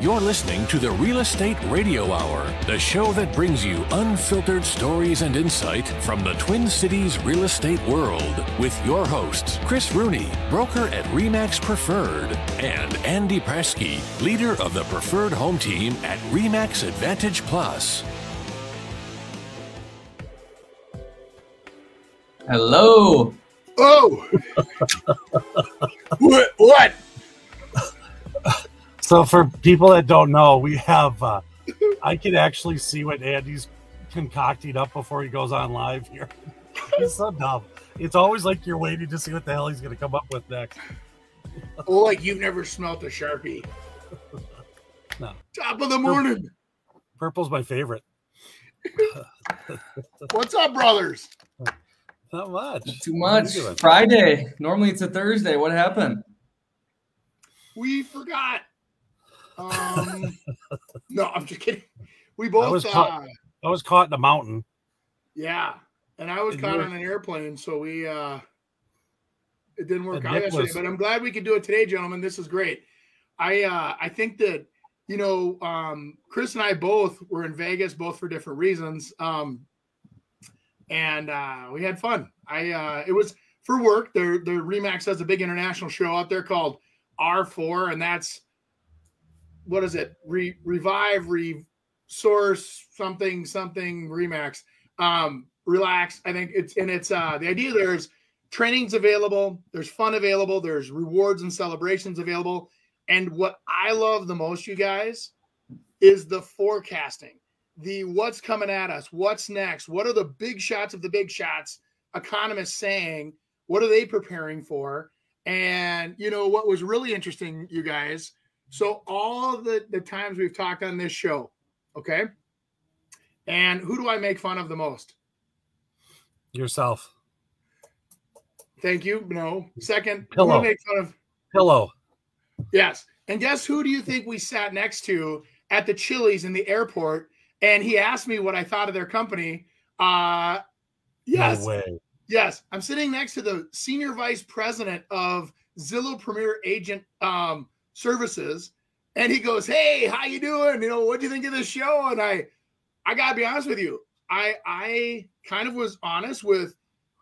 You're listening to the Real Estate Radio Hour, the show that brings you unfiltered stories and insight from the Twin Cities real estate world with your hosts, Chris Rooney, broker at REMAX Preferred, and Andy Presky, leader of the Preferred Home Team at REMAX Advantage Plus. Hello. Oh, what? What? So for people that don't know, we have uh I can actually see what Andy's concocting up before he goes on live here. He's so dumb. It's always like you're waiting to see what the hell he's gonna come up with next. Oh, like you've never smelt a sharpie. No. Top of the morning. Purple's my favorite. What's up, brothers? Not much. Too much. Friday. Normally it's a Thursday. What happened? We forgot. Um, no, I'm just kidding. We I both, was uh, caught- I was caught in a mountain. yeah, and I was And caught were- on an airplane, so we, uh, it didn't work out yesterday. was- But I'm glad we could do it today, gentlemen. This is great. I, uh, I think that you know, um, Chris and I both were in Vegas, both for different reasons. Um, and uh, we had fun. I uh, it was for work. Their the Remax has a big international show out there called R4, and that's what is it? Re, revive, resource, something, something, Remax. Um, relax. I think it's and it's uh the idea there's trainings available, there's fun available, there's rewards and celebrations available. And what I love the most, you guys, is the forecasting the what's coming at us, what's next, what are the big shots of the big shots, economists saying, what are they preparing for? And you know what was really interesting, you guys. So all the the times we've talked on this show, okay. And who do I make fun of the most? Yourself. Thank you. No. Second, Zillow. Make fun of? Zillow. Yes. And guess who do you think we sat next to at the Chili's in the airport? And he asked me what I thought of their company. Uh yes. No way. Yes, I'm sitting next to the senior vice president of Zillow Premier Agent um, Services, and he goes, "Hey, how you doing? You know, what do you think of this show?" And I, I gotta be honest with you, I, I kind of was honest with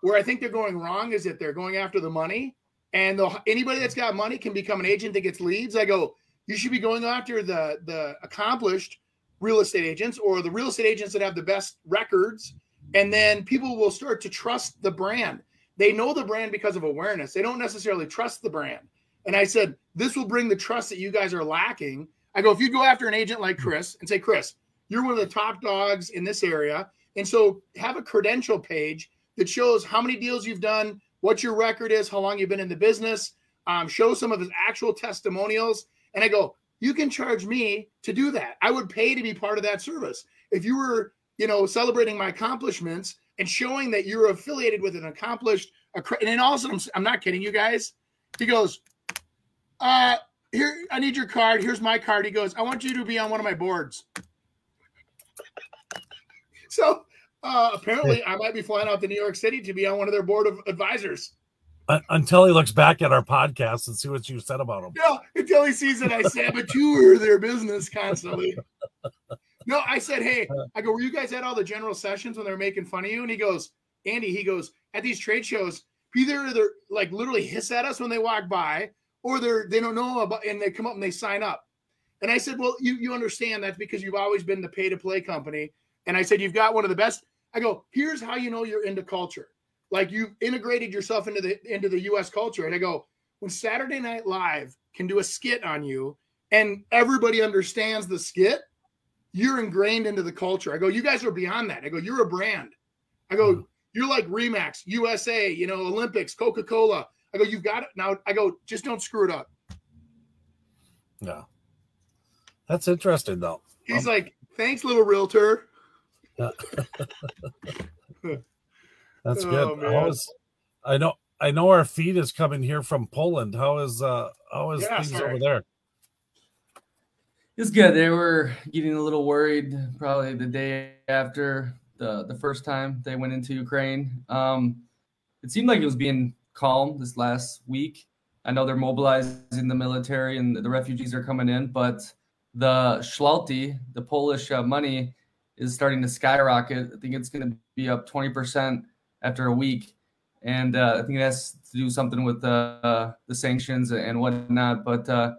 where I think they're going wrong is that they're going after the money, and the, anybody that's got money can become an agent that gets leads. I go, you should be going after the the accomplished real estate agents or the real estate agents that have the best records and then people will start to trust the brand. They know the brand because of awareness. They don't necessarily trust the brand. And I said, this will bring the trust that you guys are lacking. I go, if you go after an agent like Chris and say, Chris, you're one of the top dogs in this area. And so have a credential page that shows how many deals you've done, what your record is, how long you've been in the business, um, show some of his actual testimonials. And I go, you can charge me to do that. I would pay to be part of that service. If you were you know, celebrating my accomplishments and showing that you're affiliated with an accomplished. And then also, I'm, I'm not kidding you guys. He goes, uh, here, I need your card. Here's my card. He goes, I want you to be on one of my boards. So uh, apparently, I might be flying out to New York City to be on one of their board of advisors. Un- Until he looks back at our podcast and see what you said about him. Yeah, until he sees that I saboteur their business constantly. No, I said, hey, I go, were you guys at all the general sessions when they were making fun of you? And he goes, Andy, he goes, at these trade shows, either they're like literally hiss at us when they walk by, or they're they don't know about and they come up and they sign up. And I said, Well, you you understand that's because you've always been the pay to play company. And I said, You've got one of the best. I go, here's how you know you're into culture. Like you've integrated yourself into the into the US culture. And I go, when Saturday Night Live can do a skit on you and everybody understands the skit, you're ingrained into the culture. I go, you guys are beyond that. I go, you're a brand. I go, hmm. you're like Remax, USA, you know, Olympics, Coca Cola. I go, you've got it now. I go, just don't screw it up. No. That's interesting though. He's like, thanks, little realtor. That's Oh, good. man. How is I know I know our feed is coming here from Poland. How is uh how is Yeah, things sorry. over there? It's good. They were getting a little worried probably the day after the the first time they went into Ukraine. Um, it seemed like it was being calm this last week. I know they're mobilizing the military and the refugees are coming in, but the zloty, the Polish uh, money, is starting to skyrocket. I think it's going to be up 20% after a week. And uh, I think it has to do something with uh, the sanctions and whatnot. But uh,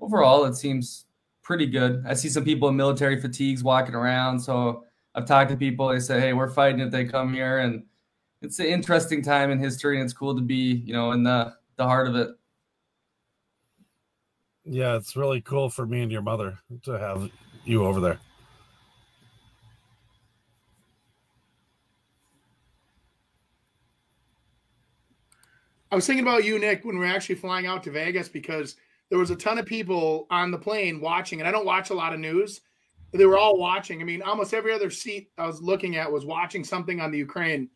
overall, it seems pretty good. I see some people in military fatigues walking around. So I've talked to people. They say, hey, we're fighting if they come here. And it's an interesting time in history. And it's cool to be, you know, in the, the heart of it. Yeah, it's really cool for me and your mother to have you over there. I was thinking about you, Nick, when we are actually flying out to Vegas because there was a ton of people on the plane watching, and I don't watch a lot of news. They were all watching. I mean, almost every other seat I was looking at was watching something on the Ukraine,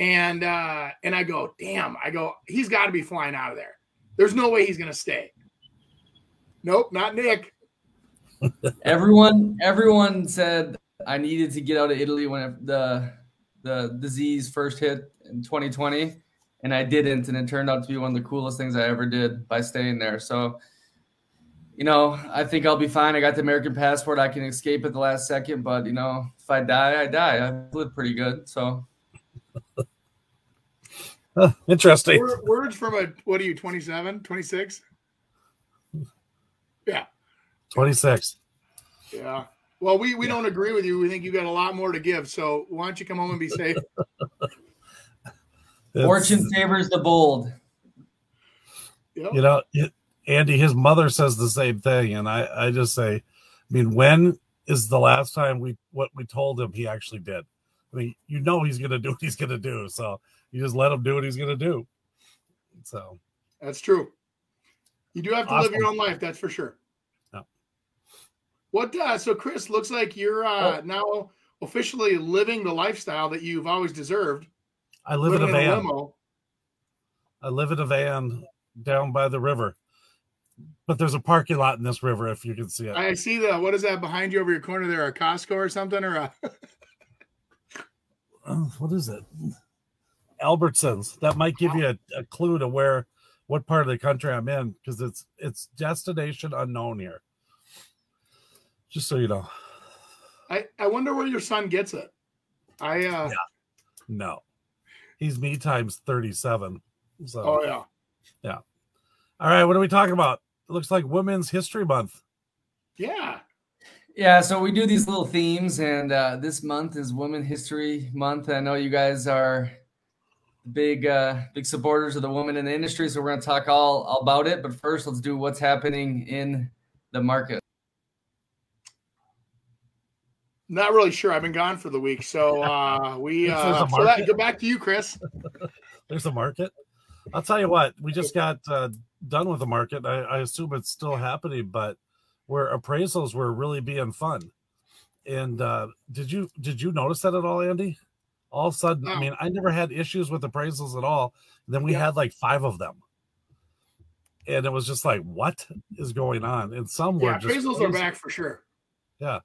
and uh, and I go, damn, I go, he's got to be flying out of there. There's no way he's gonna stay. Nope, not Nick. everyone, everyone said I needed to get out of Italy when the the disease first hit in 2020 and I didn't, and it turned out to be one of the coolest things I ever did by staying there. So, you know, I think I'll be fine. I got the American passport. I can escape at the last second, but you know, if I die, I die. I live pretty good. So, interesting. words from a what are you 27, 26? Yeah, 26. Yeah. Well, we we yeah. don't agree with you. We think you got a lot more to give. So why don't you come home and be safe? Fortune favors the bold. You know, Andy, his mother says the same thing, and I, I just say, I mean, when is the last time we what we told him he actually did? I mean, you know he's going to do what he's going to do, so you just let him do what he's going to do. So that's true. You do have to awesome. live your own life, that's for sure. Yeah. What? Uh, so, Chris, looks like you're uh, oh. now officially living the lifestyle that you've always deserved. I live in a van. I live in a van down by the river. But there's a parking lot in this river if you can see it. I see the what is that behind you over your corner there? A Costco or something or a uh, what is it? Albertsons. That might give you a, a clue to where what part of the country I'm in because it's it's destination unknown here. Just so you know. I I wonder where your son gets it. I uh yeah. no he's me times 37. So oh yeah. Yeah. All right, what are we talking about? It looks like Women's History Month. Yeah. Yeah, so we do these little themes, and uh, this month is Women History Month. I know you guys are big, uh, big supporters of the women in the industry, so we're going to talk all, all about it. But first, let's do what's happening in the market. Not really sure. I've been gone for the week, so uh, we uh, so that, go back to you, Chris. There's a market. I'll tell you what. We just got uh, done with the market. I, I assume it's still happening, but where appraisals were really being fun. And uh, did you did you notice that at all, Andy? All of a sudden, I mean, I never had issues with appraisals at all. Then we yeah. had like five of them, and it was just like, what is going on? And some were yeah, appraisals are back for sure. Yeah,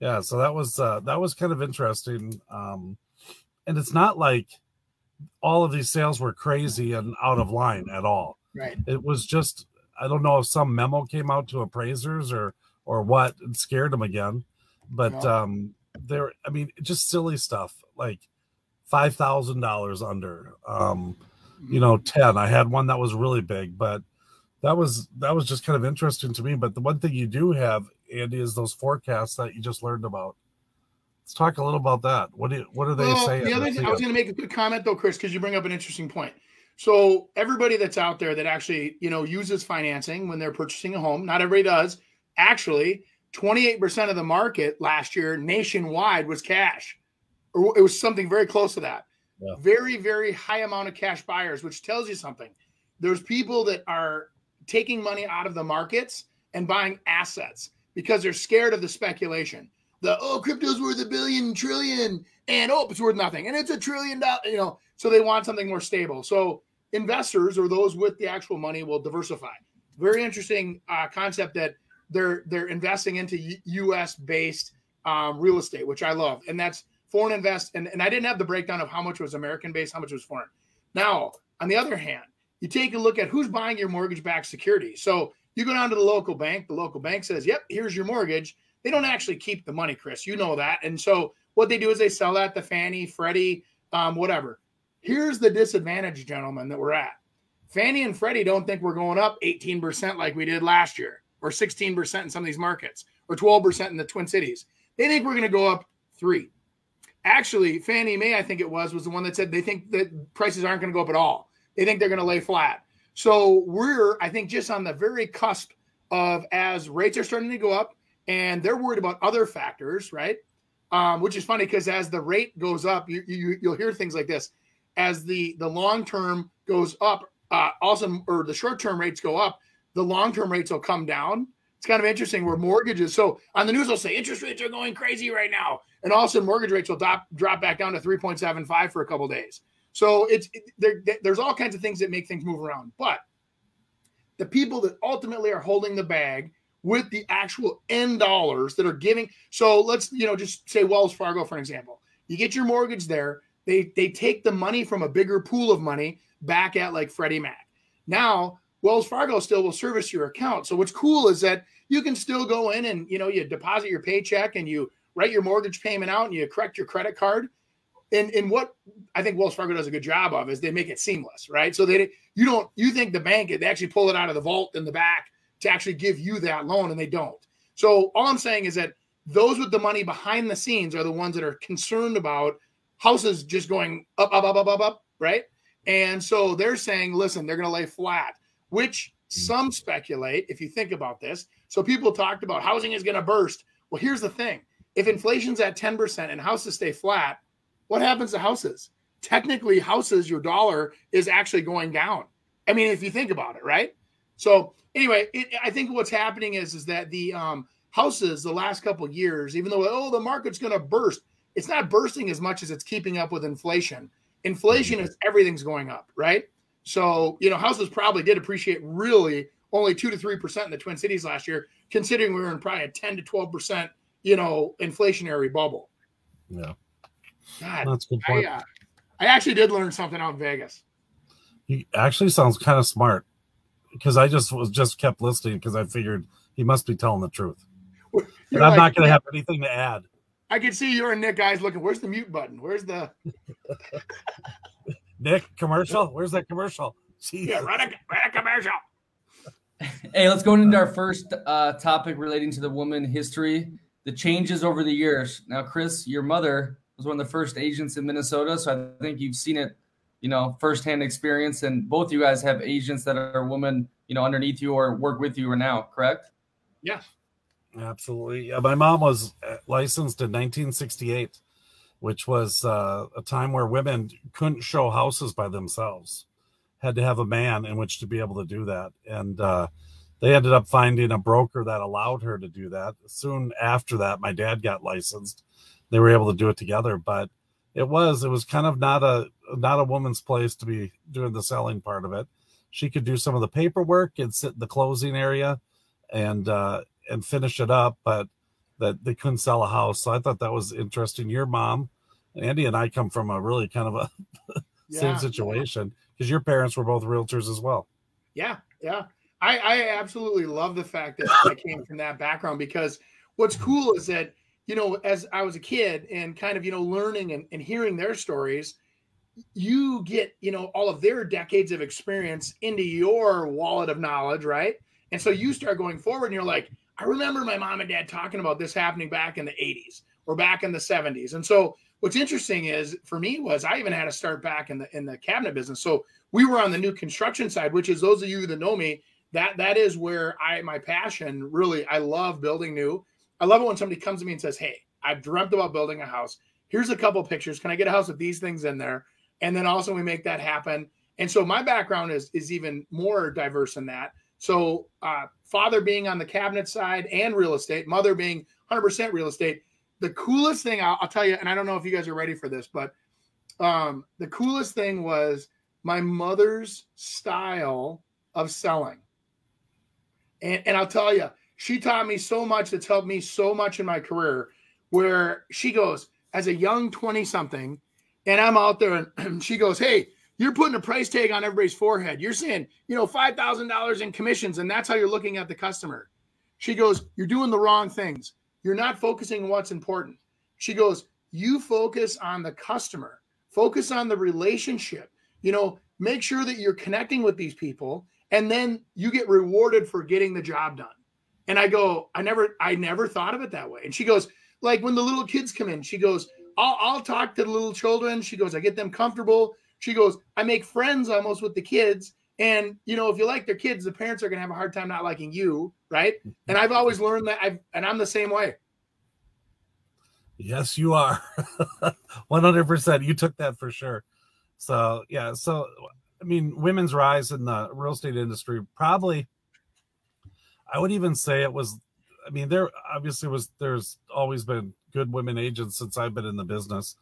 yeah so that was uh that was kind of interesting um and it's not like all of these sales were crazy and out of line at all right it was just i don't know if some memo came out to appraisers or or what and scared them again but yeah. um there i mean just silly stuff like five thousand dollars under um you know 10 i had one that was really big but that was that was just kind of interesting to me but the one thing you do have Andy, is those forecasts that you just learned about. Let's talk a little about that. What do you, what are they well, saying? The other thing, I was going to make a good comment though, Chris, because you bring up an interesting point. So everybody that's out there that actually you know uses financing when they're purchasing a home, not everybody does. Actually, 28% of the market last year nationwide was cash, or it was something very close to that. Yeah. Very, very high amount of cash buyers, which tells you something. There's people that are taking money out of the markets and buying assets because they're scared of the speculation. The oh, crypto's worth a billion trillion, and oh, it's worth nothing, and it's a trillion dollars. You know, so they want something more stable. So investors or those with the actual money will diversify. Very interesting uh, concept that they're they're investing into U.S. based um, real estate, which I love, and that's foreign invest. And, and I didn't have the breakdown of how much was American based, how much was foreign. Now, on the other hand, you take a look at who's buying your mortgage backed security. So You go down to the local bank, the local bank says, Yep, here's your mortgage. They don't actually keep the money, Chris. You know that. And so what they do is they sell that to Fannie, Freddie, um, whatever. Here's the disadvantage, gentlemen, that we're at. Fannie and Freddie don't think we're going up 18% like we did last year, or 16% in some of these markets, or 12% in the Twin Cities. They think we're going to go up three. Actually, Fannie Mae, I think it was, was the one that said they think that prices aren't going to go up at all. They think they're going to lay flat. So we're, I think, just on the very cusp of as rates are starting to go up, and they're worried about other factors, right? Um, which is funny because as the rate goes up, you, you you'll hear things like this. As the the long term goes up, uh, also or the short term rates go up, the long term rates will come down. It's kind of interesting where mortgages. So on the news, they'll say interest rates are going crazy right now, and also mortgage rates will drop drop back down to three point seven five for a couple days. So it's it, there, there's all kinds of things that make things move around. But the people that ultimately are holding the bag with the actual end dollars that are giving. So let's you know just say Wells Fargo for an example. You get your mortgage there. They they take the money from a bigger pool of money back at like Freddie Mac. Now Wells Fargo still will service your account. So what's cool is that you can still go in and you know you deposit your paycheck and you write your mortgage payment out and you correct your credit card. And and what I think Wells Fargo does a good job of is they make it seamless, right? So they you don't you think the bank they actually pull it out of the vault in the back to actually give you that loan and they don't. So all I'm saying is that those with the money behind the scenes are the ones that are concerned about houses just going up, up, up, up, up, up, right? And so they're saying, listen, they're going to lay flat, which some speculate, if you think about this. So people talked about housing is going to burst. Well, here's the thing if inflation's at 10% and houses stay flat, what happens to houses? Technically, houses, your dollar is actually going down. I mean, if you think about it, right? So anyway, it, I think what's happening is is that the um, houses the last couple years, even though oh the market's going to burst, it's not bursting as much as it's keeping up with inflation. Inflation is everything's going up, right? So you know houses probably did appreciate really only two to three percent in the Twin Cities last year, considering we were in probably a ten to twelve percent you know inflationary bubble. Yeah, God, that's good point. I, uh, I actually did learn something out in Vegas. He actually sounds kind of smart because I just was just kept listening because I figured he must be telling the truth. But I'm like, not going to have anything to add. I can see you and Nick guys looking. Where's the mute button? Where's the Nick commercial? Where's that commercial? See, Yeah, run a, run a commercial. Hey, let's go into our first uh, topic relating to the woman history, the changes over the years. Now, Chris, your mother was one of the first agents in Minnesota, so I think you've seen it you know, firsthand experience, and both you guys have agents that are women, you know, underneath you or work with you or now, correct? Yeah, absolutely. Yeah, my mom was uh, licensed in 1968, which was uh, a time where women couldn't show houses by themselves, had to have a man in which to be able to do that, and uh, they ended up finding a broker that allowed her to do that. Soon after that, my dad got licensed. They were able to do it together, but it was it was kind of not a not a woman's place to be doing the selling part of it. She could do some of the paperwork and sit in the closing area and uh and finish it up, but that they couldn't sell a house. So I thought that was interesting. Your mom, Andy and I come from a really kind of a yeah, same situation because your parents were both realtors as well. Yeah, yeah. I, I absolutely love the fact that I came from that background because what's cool is that you know, as I was a kid and kind of, you know, learning and, and hearing their stories, you get, you know, all of their decades of experience into your wallet of knowledge, right? And so you start going forward and you're like, I remember my mom and dad talking about this happening back in the 80s or back in the 70s. And so what's interesting is for me was I even had to start back in the in the cabinet business. So we were on the new construction side, which is those of you that know me, that that is where I my passion really I love building new. I love it when somebody comes to me and says, Hey, I've dreamt about building a house. Here's a couple pictures. Can I get a house with these things in there? And then also we make that happen. And so my background is is even more diverse than that. So uh, father being on the cabinet side and real estate, mother being 100% real estate. The coolest thing I'll, I'll, tell you, and I don't know if you guys are ready for this, but um, the coolest thing was my mother's style of selling. And, and I'll tell you, she taught me so much that's helped me so much in my career where she goes as a young 20 something and i'm out there and she goes hey you're putting a price tag on everybody's forehead. You're saying, you know, $5,000 in commissions, and that's how you're looking at the customer. She goes, You're doing the wrong things. You're not focusing on what's important. She goes, You focus on the customer, focus on the relationship. You know, make sure that you're connecting with these people, and then you get rewarded for getting the job done. And I go, I never, I never thought of it that way. And she goes, like when the little kids come in, she goes, I'll, I'll talk to the little children. She goes, I get them comfortable. She goes, I make friends almost with the kids. And you know, if you like their kids, the parents are gonna have a hard time not liking you, right? And I've always learned that I've and I'm the same way. Yes, you are. 100%. You took that for sure. So, yeah. So, I mean, women's rise in the real estate industry probably, I would even say it was, I mean, there obviously was, there's always been good women agents since I've been in the business.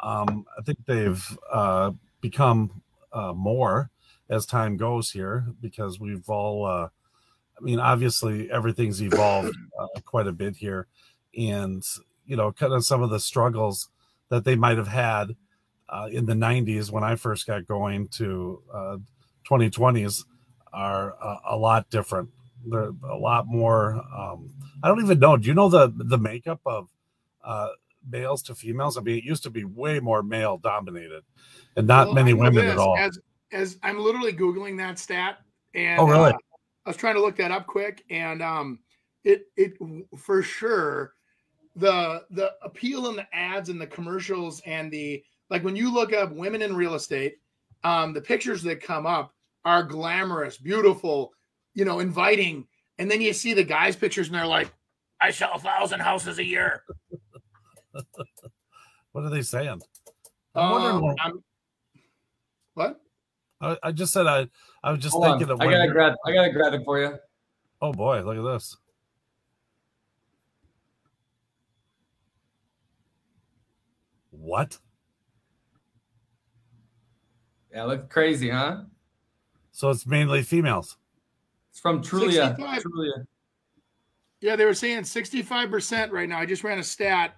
Um, I think they've uh, become uh, more as time goes here because we've all, uh, I mean, obviously everything's evolved uh, quite a bit here. And, you know, kind of some of the struggles that they might have had uh, in the 90s when I first got going to uh, 2020s are uh, a lot different. They're a lot more. Um, I don't even know. Do you know the the makeup of uh, males to females? I mean, it used to be way more male dominated, and not Well, many women this, at all. As as I'm literally googling that stat, and Oh, really? uh, I was trying to look that up quick, and um, it it for sure the the appeal in the ads and the commercials and the like when you look up women in real estate, um, the pictures that come up are glamorous, beautiful, you know, inviting, and then you see the guys' pictures and they're like, "I sell a thousand houses a year." What are they saying? I'm wondering Um, what- I'm- what? I, I just said I. I was just Hold on. thinking of. I gotta grab. I got a graphic for you. Oh boy, look at this. What? Yeah, look crazy, huh? So it's mainly females. It's from Trulia. 65. Trulia. Yeah, they were saying 65% right now. I just ran a stat.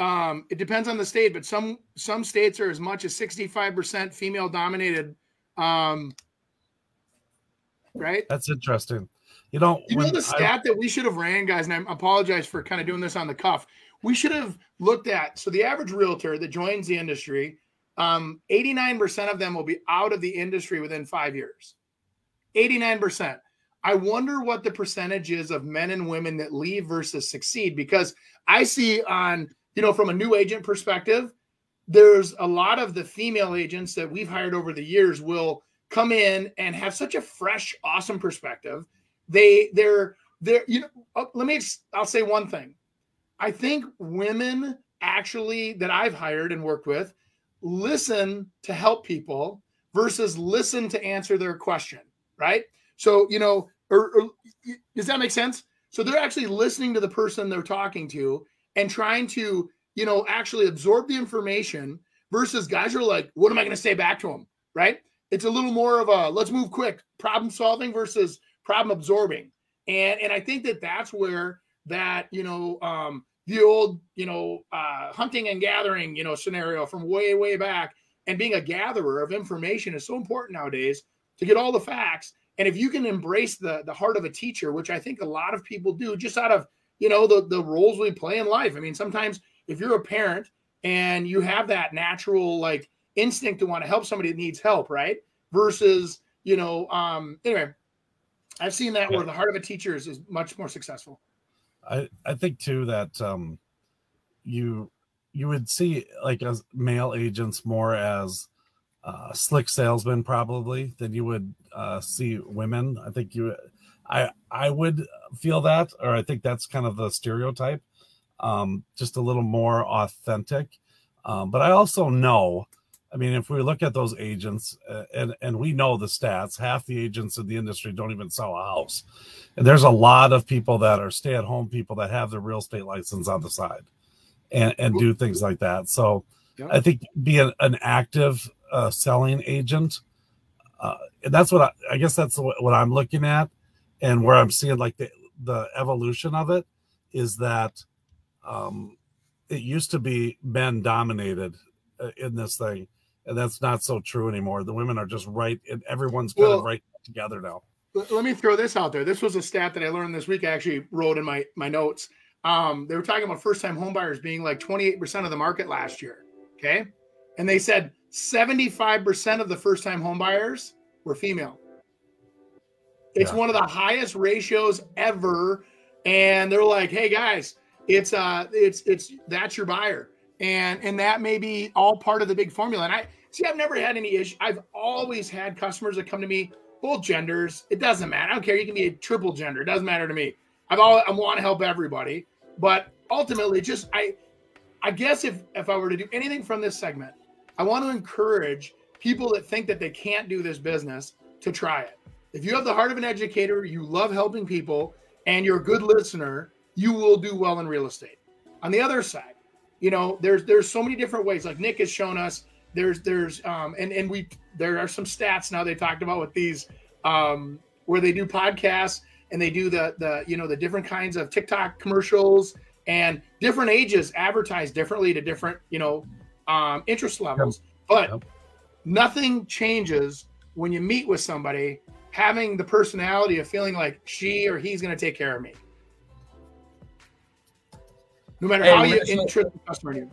Um, it depends on the state, but some some states are as much as 65% female dominated. Um, right? That's interesting. You know, You know the I- stat that we should have ran, guys, and I apologize for kind of doing this on the cuff. We should have looked at so the average realtor that joins the industry, um, 89% of them will be out of the industry within five years. 89%. I wonder what the percentage is of men and women that leave versus succeed because I see on, you know, from a new agent perspective, there's a lot of the female agents that we've hired over the years will come in and have such a fresh, awesome perspective. They, they're, they're, you know, oh, let me, I'll say one thing. I think women actually that I've hired and worked with listen to help people versus listen to answer their question, right? So, you know, or, or does that make sense? So they're actually listening to the person they're talking to and trying to, you know, actually absorb the information versus guys are like, what am I going to say back to them? Right. It's a little more of a let's move quick problem solving versus problem absorbing. And, and I think that that's where that, you know, um, the old, you know, uh, hunting and gathering, you know, scenario from way, way back and being a gatherer of information is so important nowadays to get all the facts. And if you can embrace the the heart of a teacher, which I think a lot of people do, just out of you know the the roles we play in life. I mean, sometimes if you're a parent and you have that natural like instinct to want to help somebody that needs help, right? Versus you know, um, anyway, I've seen that where the heart of a teacher is, is much more successful. I I think too that um, you you would see like as male agents more as uh, slick salesmen probably than you would uh, see women. I think you, I I would feel that, or I think that's kind of the stereotype. Um, just a little more authentic. Um, but I also know, I mean, if we look at those agents, uh, and and we know the stats, half the agents in the industry don't even sell a house, and there's a lot of people that are stay-at-home people that have their real estate license on the side, and and do things like that. So, Yeah. I think being an active uh, selling agent, uh, and that's what I, I guess that's what, what I'm looking at, and where I'm seeing like the the evolution of it is that um, it used to be men dominated uh, in this thing, and that's not so true anymore. The women are just right, and everyone's kind Well- of right together now. Let me throw this out there. This was a stat that I learned this week. I actually wrote in my my notes. Um, they were talking about first time homebuyers being like 28% of the market last year. Okay. And they said 75% of the first time homebuyers were female. It's Yeah. one of the highest ratios ever. And they're like, hey guys, it's uh it's it's that's your buyer. And and that may be all part of the big formula. And I see I've never had any issue. I've always had customers that come to me, both genders. It doesn't matter. I don't care. You can be a triple gender. It doesn't matter to me. I've always I want to help everybody. But ultimately, just I I guess if if I were to do anything from this segment, I want to encourage people that think that they can't do this business to try it. If you have the heart of an educator, you love helping people, and you're a good listener, you will do well in real estate. On the other side, you know, there's there's so many different ways. Like Nick has shown us, there's there's um and and we there are some stats now they talked about with these um where they do podcasts and they do the the you know the different kinds of TikTok commercials and different ages advertise differently to different you know um interest levels. But nothing changes when you meet with somebody having the personality of feeling like she or he's going to take care of me. No matter Hey, how you interest the customer in you.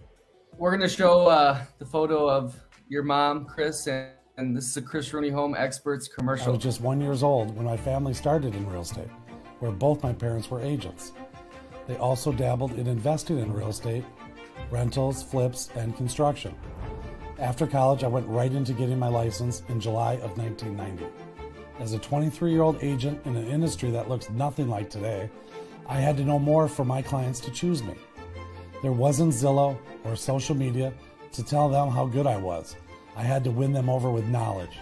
We're gonna show uh, the photo of your mom, Chris, and, and this is a Chris Rooney Home Experts I commercial. was just one years old when my family started in real estate, where both my parents were agents. They also dabbled in investing in real estate, rentals, flips, and construction. After college, I went right into getting my license in July of 1990. As a 23 year old agent in an industry that looks nothing like today, I had to know more for my clients to choose me. There wasn't Zillow or social media to tell them how good I was. I had to win them over with knowledge.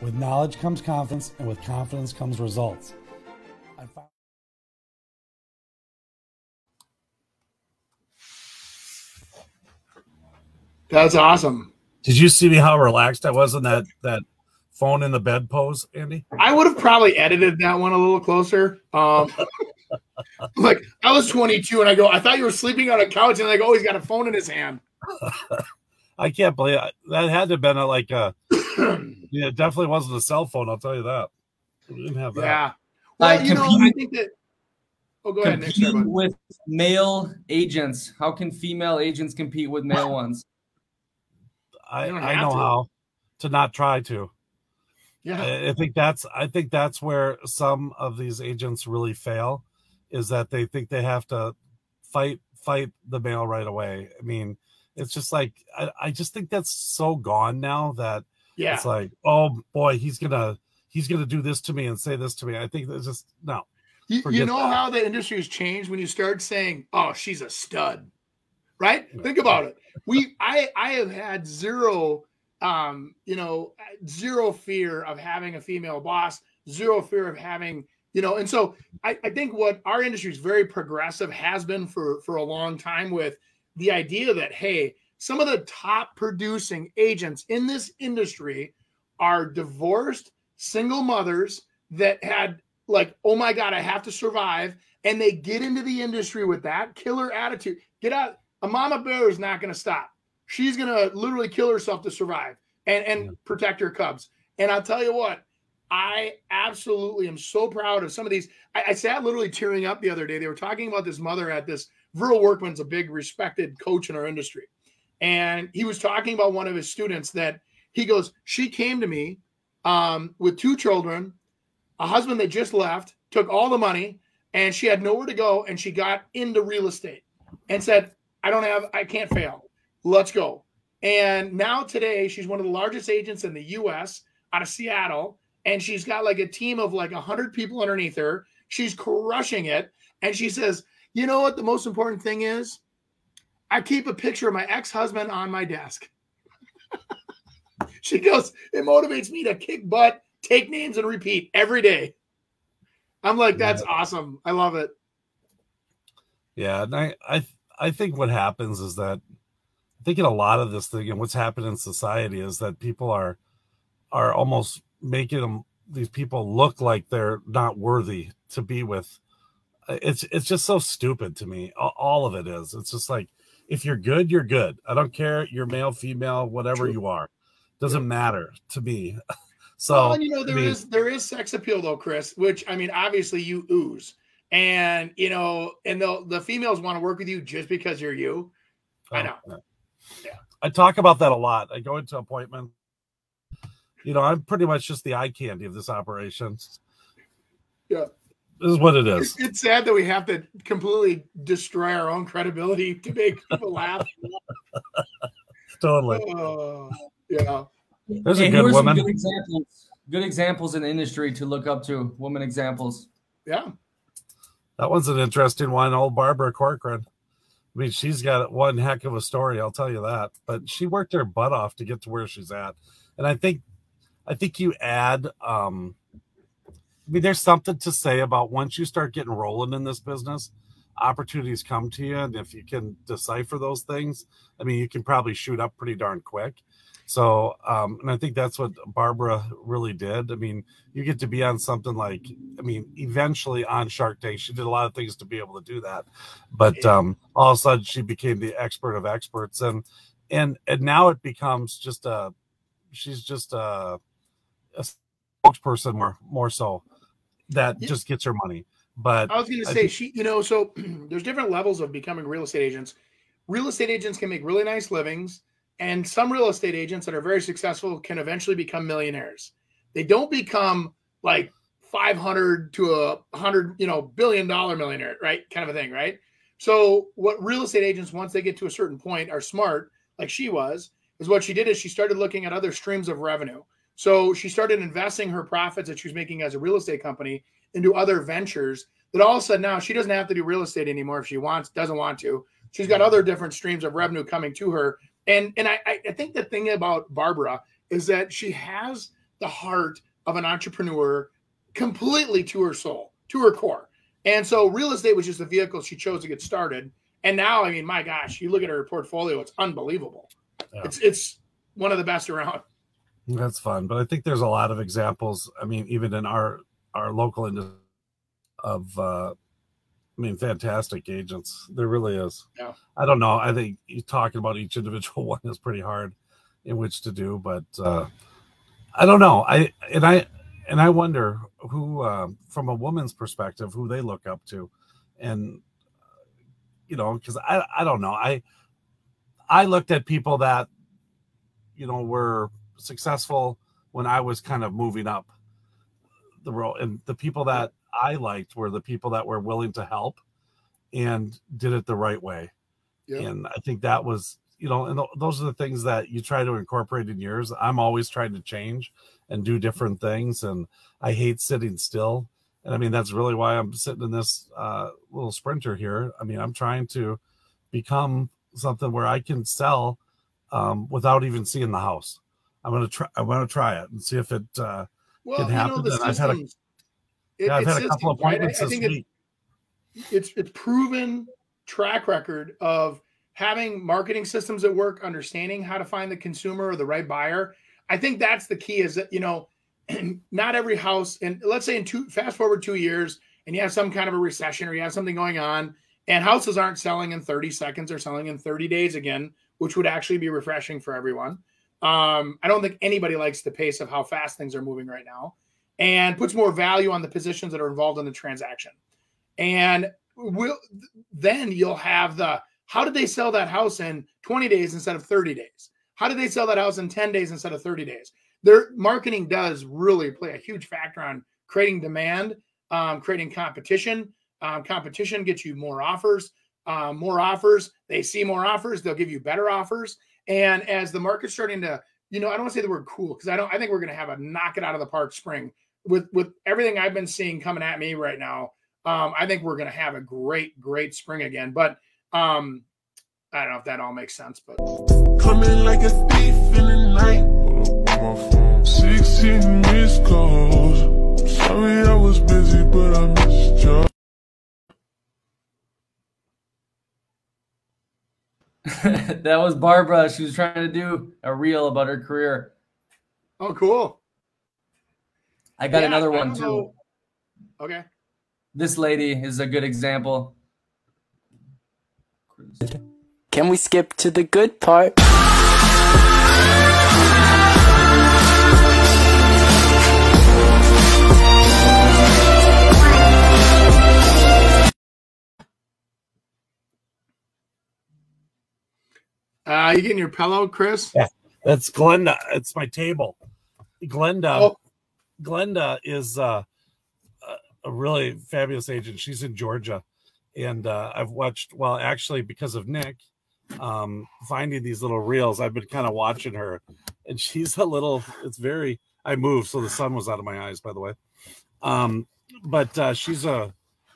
With knowledge comes confidence, and with confidence comes results. That's awesome. Did you see me how relaxed I was in that that phone in the bed pose, Andy? I would have probably edited that one a little closer. Um, like I was 22 and I go, I thought you were sleeping on a couch and like, oh, he's got a phone in his hand. I can't believe it. that had to have been a, like a yeah, it definitely wasn't a cell phone. I'll tell you that. We didn't have that. Yeah. Well, Uh, you know, I think that. Oh, go ahead, Nick. Sorry, with male agents. How can female agents compete with male ones? I, don't I know to. how to not try to. Yeah. I, I think that's I think that's where some of these agents really fail, is that they think they have to fight fight the male right away. I mean, it's just like I, I just think that's so gone now that Yeah. it's like, oh boy, he's gonna he's gonna do this to me and say this to me. I think that's just no. You, you know that. how the industry has changed when you start saying, "Oh, she's a stud," right? Think about it. We, I, I have had zero, um, you know, zero fear of having a female boss, zero fear of having, you know, and so I, I think what our industry is very progressive has been for for a long time with the idea that hey, some of the top producing agents in this industry are divorced single mothers that had like, oh my God, I have to survive. And they get into the industry with that killer attitude. Get out. A mama bear is not going to stop. She's going to literally kill herself to survive and, and Yeah. protect her cubs. And I'll tell you what, I absolutely am so proud of some of these. I, I sat literally tearing up the other day. They were talking about this mother at this. Verl Workman's a big respected coach in our industry. And he was talking about one of his students that he goes, She came to me um, with two children, a husband that just left, took all the money, and she had nowhere to go. And she got into real estate and said, I don't have, I can't fail. Let's go. And now today, she's one of the largest agents in the US out of Seattle. And she's got like a team of like 100 people underneath her. She's crushing it. And she says, You know what? The most important thing is I keep a picture of my ex husband on my desk. she goes, It motivates me to kick butt, take names, and repeat every day. I'm like, That's awesome. I love it. Yeah, and I, I I think what happens is that I think in a lot of this thing and what's happened in society is that people are are almost making them these people look like they're not worthy to be with. It's it's just so stupid to me. All, of it is. It's just like if you're good, you're good. I don't care you're male, female, whatever True. you are. Doesn't matter to me. So well, and you know there I mean, is there is sex appeal though, Chris. Which I mean, obviously you ooze, and you know, and the the females want to work with you just because you're you. I oh, know. yeah. Yeah. I talk about that a lot. I go into appointments. You know, I'm pretty much just the eye candy of this operation. Yeah. This is what it is. It's, it's sad that we have to completely destroy our own credibility to make people laugh. Totally. Uh, yeah. There's a good are woman. Good examples. Good examples in the industry to look up to. Woman examples. Yeah. That one's an interesting one. Old Barbara Corcoran. I mean, she's got one heck of a story, I'll tell you that. But she worked her butt off to get to where she's at. And I think I think you add um I mean, there's something to say about once you start getting rolling in this business, opportunities come to you. And if you can decipher those things, I mean, you can probably shoot up pretty darn quick. So, um, and I think that's what Barbara really did. I mean, you get to be on something like, I mean, eventually on Shark Tank, she did a lot of things to be able to do that. But um, all of a sudden, she became the expert of experts, and and and now it becomes just a, she's just a, a spokesperson more more so that Yeah. just gets her money. But I was going to say think- she, you know, so there's different levels of becoming real estate agents. Real estate agents can make really nice livings, and some real estate agents that are very successful can eventually become millionaires. They don't become like 500 to a 100, you know, billion dollar millionaire, right? Kind of a thing, right? So what real estate agents once they get to a certain point are smart, like she was, is what she did is she started looking at other streams of revenue. So she started investing her profits that she was making as a real estate company into other ventures that all of a sudden now she doesn't have to do real estate anymore if she wants doesn't want to she's got other different streams of revenue coming to her and and i i think the thing about barbara is that she has the heart of an entrepreneur completely to her soul to her core and so real estate was just the vehicle she chose to get started and now i mean my gosh you look at her portfolio it's unbelievable Yeah. it's it's one of the best around That's fun, but I think there's a lot of examples. I mean, even in our our local industry of, uh, I mean, fantastic agents. There really is. Yeah. I don't know. I think talking about each individual one is pretty hard in which to do, but uh, I don't know. I and I and I wonder who, um, from a woman's perspective, who they look up to, and uh, you know, because I I don't know. I I looked at people that you know were successful when I was kind of moving up the role, and the people that I liked were the people that were willing to help and did it the right way. Yeah. And I think that was, you know, and th- those are the things that you try to incorporate in yours. I'm always trying to change and do different things, and I hate sitting still. And I mean, that's really why I'm sitting in this uh, little sprinter here. I mean, I'm trying to become something where I can sell um, without even seeing the house. I'm gonna try. I want to try it and see if it. Uh, well Can you know happen, and I've had a- systems it- yeah, I've it's had a couple of systems, right? I- appointments I this think it- it's it's proven track record of having marketing systems that work, understanding how to find the consumer or the right buyer. I think that's the key. Is that you know, not every house, and let's say in two fast forward two years, and you have some kind of a recession or you have something going on, and houses aren't selling in 30 seconds, or selling in 30 days again, which would actually be refreshing for everyone. Um, I don't think anybody likes the pace of how fast things are moving right now, and puts more value on the positions that are involved in the transaction. And will then you'll have the how did they sell that house in 20 days instead of 30 days? How did they sell that house in 10 days instead of 30 days? Their marketing does really play a huge factor on creating demand, um, creating competition. Um, competition gets you more offers. Um, more offers, they see more offers, they'll give you better offers. And as the market's starting to, you know, I don't want to say the word cool because I don't. I think we're going to have a knock it out of the park spring with with everything I've been seeing coming at me right now. Um, I think we're going to have a great, great spring again. But um, I don't know if that all makes sense. But Coming like a thief in the night. Hold up on my phone. 16 missed calls. Sorry I was busy, but I missed you. that was Barbara. She was trying to do a reel about her career. oh, cool. I got yeah, another one too. Know. Okay. This lady is a good example. Can we skip to the good part? Uh, you getting your pillow, Chris? Yeah, that's Glenda. It's my table. Glenda oh. Glenda is uh, a- really fabulous agent. She's in Georgia, and uh, I've watched. Well, actually, because of Nick, um, finding these little reels, I've been kind of watching her, and she's a little. It's very. I moved, so the sun was out of my eyes. By the way, um, but uh, she's a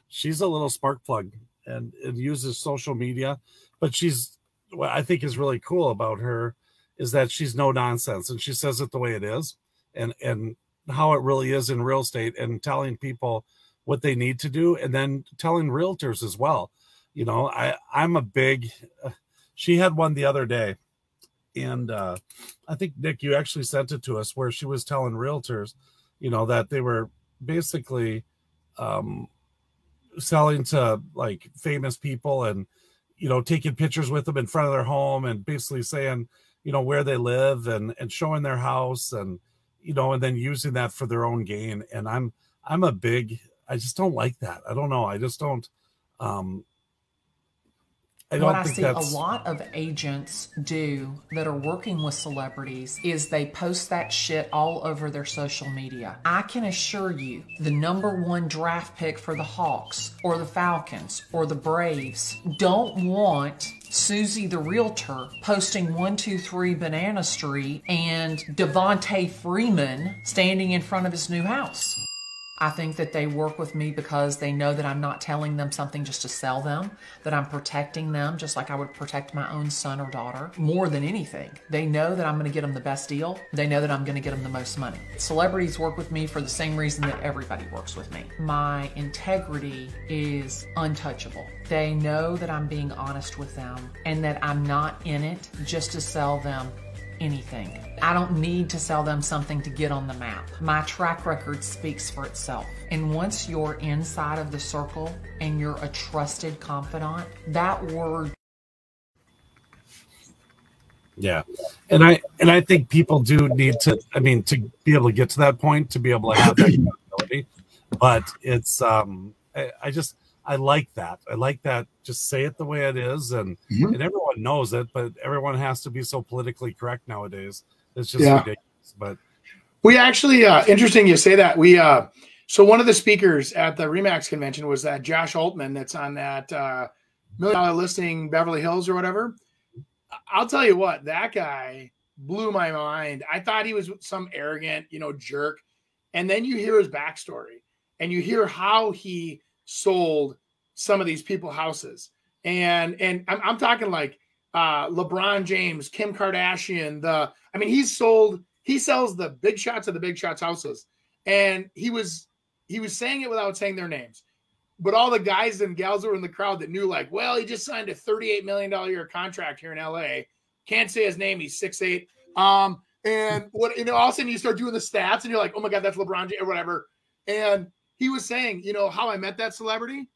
she's a little spark plug, and and uses social media, but she's what I think is really cool about her is that she's no nonsense and she says it the way it is and and how it really is in real estate and telling people what they need to do and then telling realtors as well. You know i i'm a big she had one the other day and uh i think nick you actually sent it to us where she was telling realtors you know that they were basically um selling to like famous people and you know taking pictures with them in front of their home and basically saying you know where they live and and showing their house and you know and then using that for their own gain and i'm i'm a big i just don't like that i don't know i just don't um i don't what I see that's a lot of agents do that are working with celebrities is they post that shit all over their social media. I can assure you, the number one draft pick for the Hawks or the Falcons or the Braves don't want Susie the realtor posting 123 Banana Street and Devonta Freeman standing in front of his new house. I think that they work with me because they know that I'm not telling them something just to sell them, that I'm protecting them just like I would protect my own son or daughter more than anything. They know that I'm going to get them the best deal. They know that I'm going to get them the most money. Celebrities work with me for the same reason that everybody works with me. My integrity is untouchable. They know that I'm being honest with them and that I'm not in it just to sell them anything. I don't need to sell them something to get on the map. My track record speaks for itself. And once you're inside of the circle and you're a trusted confidant, that word yeah and i and i think people do need to i mean to be able to get to that point to be able to have that credibility but it's um I, I just i like that i like that just say it the way it is and Mhm. and everyone knows it but everyone has to be so politically correct nowadays it's just Yeah. ridiculous but We actually, uh, interesting you say that. We, uh, so one of the speakers at the Remax convention was that Josh Altman that's on that uh, million dollar listing Beverly Hills or whatever. I'll tell you what, that guy blew my mind. I thought he was some arrogant, you know, jerk. And then you hear his backstory and you hear how he sold some of these people houses. And and I'm, I'm talking like uh, LeBron James, Kim Kardashian, the I mean, he's sold he sells the big shots of the big shots houses. And he was he was saying it without saying their names. But all the guys and gals that were in the crowd that knew like well he just signed a 38 million dollar year contract here in la can't say his name. He's six eight. Um and what you know all of a sudden you start doing the stats and you're like oh my god that's lebron James or whatever. And he was saying you know how i met that celebrity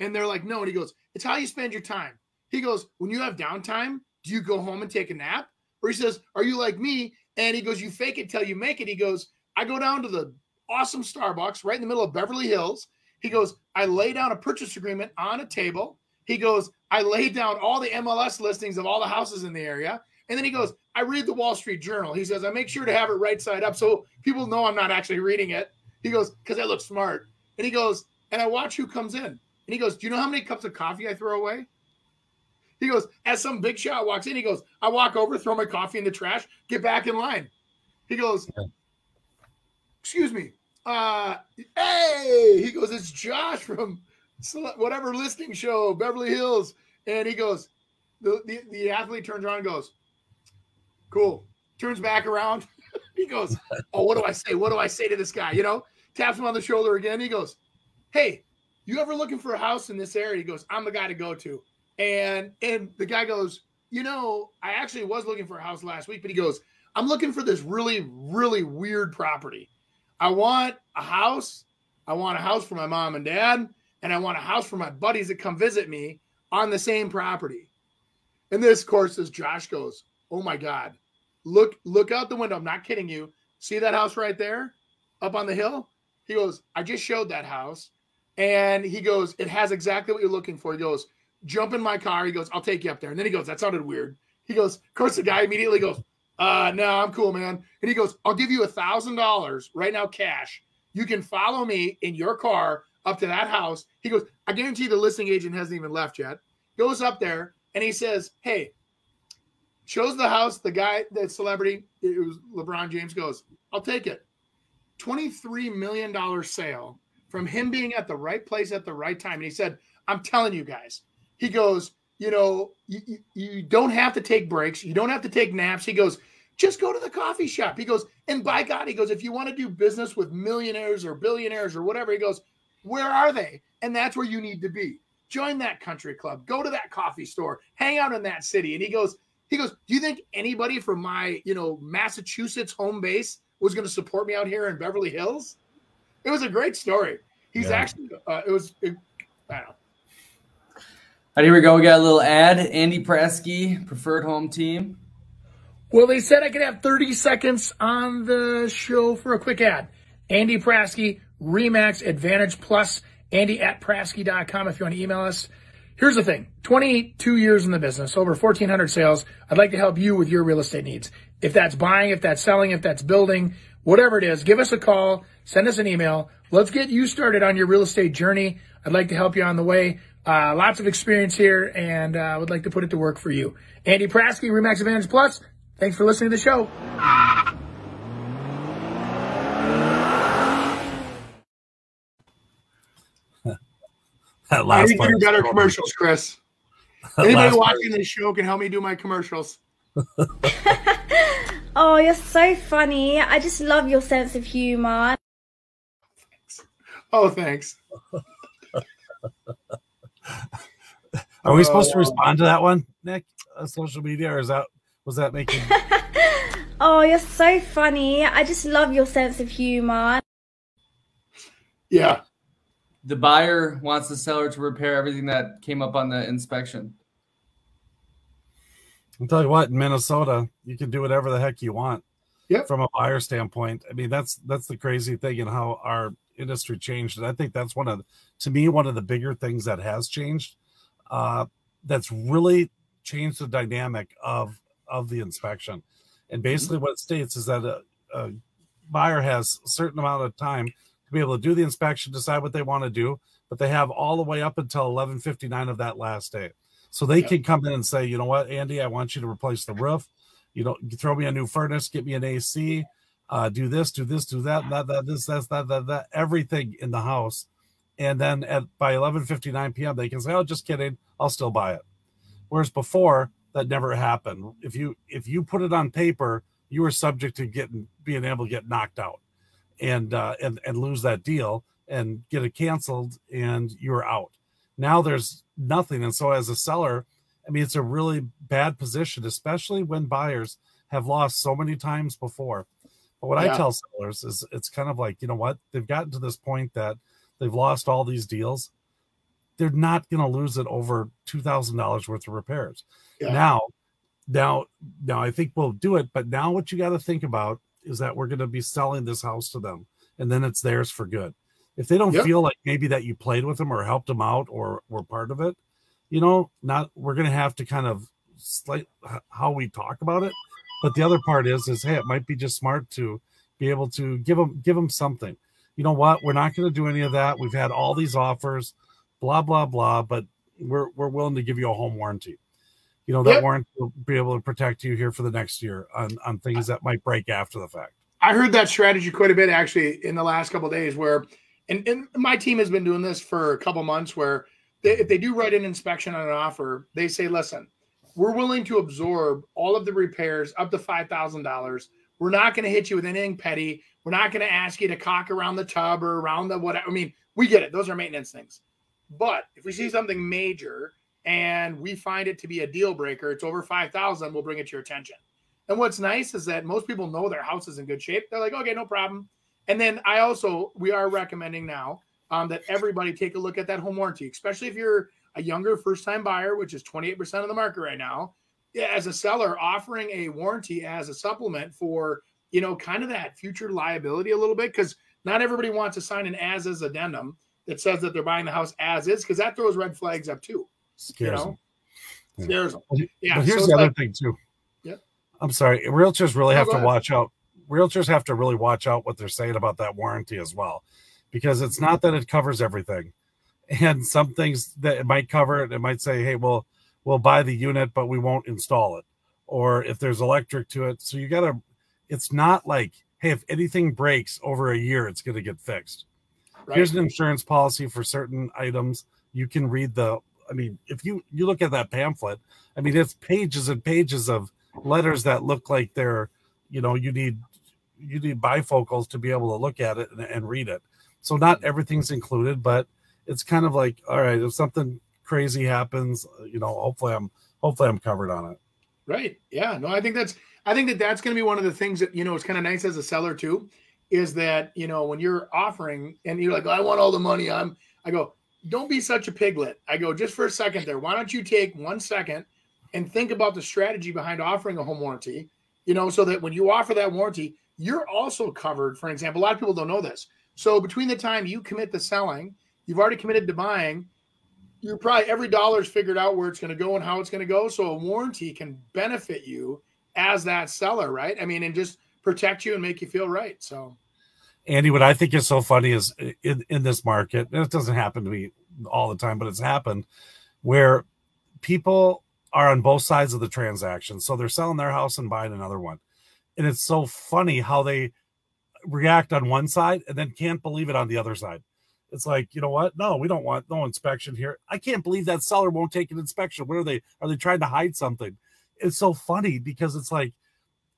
and they're like no and he goes it's how you spend your time he goes when you have downtime do you go home and take a nap or he says are you like me and he goes, You fake it till you make it. He goes, I go down to the awesome Starbucks right in the middle of Beverly Hills. He goes, I lay down a purchase agreement on a table. He goes, I lay down all the MLS listings of all the houses in the area. And then he goes, I read the Wall Street Journal. He says, I make sure to have it right side up so people know I'm not actually reading it. He goes, because I look smart. And he goes, and I watch who comes in. And he goes, Do you know how many cups of coffee I throw away? He goes, as some big shot walks in, he goes, I walk over, throw my coffee in the trash, get back in line. He goes, excuse me. Uh, hey, he goes, it's Josh from whatever listing show, Beverly Hills. And he goes, the, the, the athlete turns around and goes, cool. Turns back around. he goes, oh, what do I say? What do I say to this guy? You know, taps him on the shoulder again. He goes, hey, you ever looking for a house in this area? He goes, I'm the guy to go to. And and the guy goes, you know, I actually was looking for a house last week, but he goes, I'm looking for this really, really weird property. I want a house. I want a house for my mom and dad, and I want a house for my buddies that come visit me on the same property. And this, course, as Josh goes, Oh my God. Look, look out the window. I'm not kidding you. See that house right there up on the hill? He goes, I just showed that house. And he goes, It has exactly what you're looking for. He goes, jump in my car. He goes, I'll take you up there. And then he goes, That sounded weird. He goes, of course, the guy immediately goes, uh, no, I'm cool, man. And he goes, I'll give you a thousand dollars right now, cash. You can follow me in your car up to that house. He goes, I guarantee the listing agent hasn't even left yet. Goes up there and he says, Hey, shows the house. The guy, the celebrity, it was LeBron James goes, I'll take it. $23 million sale from him being at the right place at the right time. And he said, I'm telling you guys, he goes, you know, you, you, you don't have to take breaks. You don't have to take naps. He goes, just go to the coffee shop. He goes, and by God, he goes, if you want to do business with millionaires or billionaires or whatever, he goes, where are they? And that's where you need to be. Join that country club. Go to that coffee store. Hang out in that city. And he goes, he goes, do you think anybody from my, you know, Massachusetts home base was going to support me out here in Beverly Hills? It was a great story. He's yeah. actually, uh, it was, it, I don't know. All right, here we go. We got a little ad. Andy Prasky, preferred home team. Well, they said I could have 30 seconds on the show for a quick ad. Andy Prasky, Remax Advantage Plus, Andy at Prasky.com if you want to email us. Here's the thing 22 years in the business, over 1,400 sales. I'd like to help you with your real estate needs. If that's buying, if that's selling, if that's building, whatever it is, give us a call, send us an email. Let's get you started on your real estate journey. I'd like to help you on the way. Uh, lots of experience here and uh, would like to put it to work for you. Andy Prasky, Remax Advantage Plus. Thanks for listening to the show. that last I need to do better commercials, Chris. Anybody watching this show can help me do my commercials. oh, you're so funny. I just love your sense of humor. Oh, thanks. Are we supposed to respond to that one, Nick? Uh, social media, or is that was that making? oh, you're so funny. I just love your sense of humor. Yeah. The buyer wants the seller to repair everything that came up on the inspection. I'll tell you what, in Minnesota, you can do whatever the heck you want. Yep. From a buyer standpoint, I mean that's that's the crazy thing and how our industry changed, and I think that's one of, to me, one of the bigger things that has changed. Uh, that's really changed the dynamic of of the inspection. And mm-hmm. basically, what it states is that a, a buyer has a certain amount of time to be able to do the inspection, decide what they want to do, but they have all the way up until 11:59 of that last day. So they can come in and say, you know what, Andy, I want you to replace the roof. You know, throw me a new furnace, get me an AC, uh, do this, do this, do that, that, that, this, that, that, that, that, everything in the house. And then at by 11:59 p.m. they can say, "Oh, just kidding, I'll still buy it." Whereas before, that never happened. If you if you put it on paper, you were subject to getting being able to get knocked out and uh, and and lose that deal and get it canceled, and you're out. Now there's nothing, and so as a seller, I mean, it's a really bad position, especially when buyers have lost so many times before. But what yeah. I tell sellers is it's kind of like, you know what? They've gotten to this point that they've lost all these deals they're not going to lose it over $2,000 worth of repairs. Yeah. Now, now, now I think we'll do it. But now what you got to think about is that we're going to be selling this house to them and then it's theirs for good. If they don't yep. feel like maybe that you played with them or helped them out or were part of it, you know, not we're going to have to kind of slight how we talk about it. But the other part is, is hey, it might be just smart to be able to give them give them something. You know what? We're not going to do any of that. We've had all these offers blah blah blah but we're we're willing to give you a home warranty you know that yep. warranty will be able to protect you here for the next year on on things that might break after the fact i heard that strategy quite a bit actually in the last couple days where and, and my team has been doing this for a couple months where they, if they do write an inspection on an offer they say listen we're willing to absorb all of the repairs up to $5000 we're not going to hit you with anything petty we're not going to ask you to cock around the tub or around the what i mean we get it those are maintenance things but if we see something major and we find it to be a deal breaker, it's over 5,000, we'll bring it to your attention. And what's nice is that most people know their house is in good shape. They're like, okay, no problem. And then I also, we are recommending now um, that everybody take a look at that home warranty, especially if you're a younger first time buyer, which is 28% of the market right now. As a seller, offering a warranty as a supplement for, you know, kind of that future liability a little bit, because not everybody wants to sign an as is addendum that says that they're buying the house as is because that throws red flags up too. Scares you know? Scares them. Yeah. but here's so the other like- thing too. Yeah. I'm sorry. Realtors really No, have to watch out. Realtors have to really watch out what they're saying about that warranty as well, because it's not that it covers everything, and some things that it might cover it, it might say, "Hey, well, we'll buy the unit, but we won't install it," or if there's electric to it. So you gotta. It's not like, hey, if anything breaks over a year, it's going to get fixed. Right. Here's an insurance policy for certain items. You can read the. I mean, if you you look at that pamphlet, I mean, it's pages and pages of letters that look like they're, you know, you need you need bifocals to be able to look at it and, and read it. So not mm-hmm. everything's included, but it's kind of like, all right, if something crazy happens, you know, hopefully I'm hopefully I'm covered on it. Right. Yeah. No, I think that's I think that that's going to be one of the things that you know it's kind of nice as a seller too, is that you know when you're offering and you're like I want all the money I'm I go don't be such a piglet. I go just for a second there. Why don't you take one second and think about the strategy behind offering a home warranty? You know, so that when you offer that warranty, you're also covered. For example, a lot of people don't know this. So between the time you commit to selling, you've already committed to buying. You're probably every dollar's figured out where it's going to go and how it's going to go. So a warranty can benefit you as that seller, right? I mean, and just protect you and make you feel right. So Andy, what I think is so funny is uh, in, in this market, and it doesn't happen to me all the time, but it's happened where people are on both sides of the transaction. So they're selling their house and buying another one. And it's so funny how they react on one side and then can't believe it on the other side. It's like, you know what? No, we don't want no inspection here. I can't believe that seller won't take an inspection. What are they? Are they trying to hide something? It's so funny because it's like,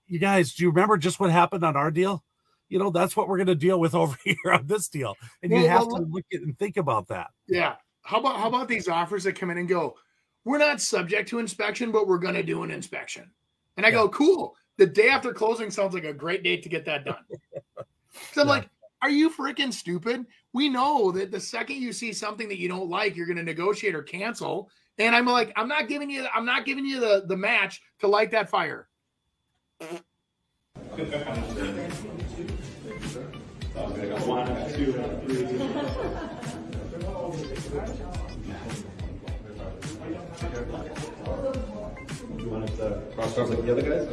you guys, do you remember just what happened on our deal? You know, that's what we're going to deal with over here on this deal. And you have well, to look at and think about that. yeah. How about how about these offers that come in and go, we're not subject to inspection, but we're going to do an inspection. And I go, cool. The day after closing sounds like a great date to get that done. So I'm Yeah. like, are you freaking stupid? We know that the second you see something that you don't like, you're going to negotiate or cancel. And I'm like, I'm not giving you, I'm not giving you the the match to light that fire. Cross arms like the other guys?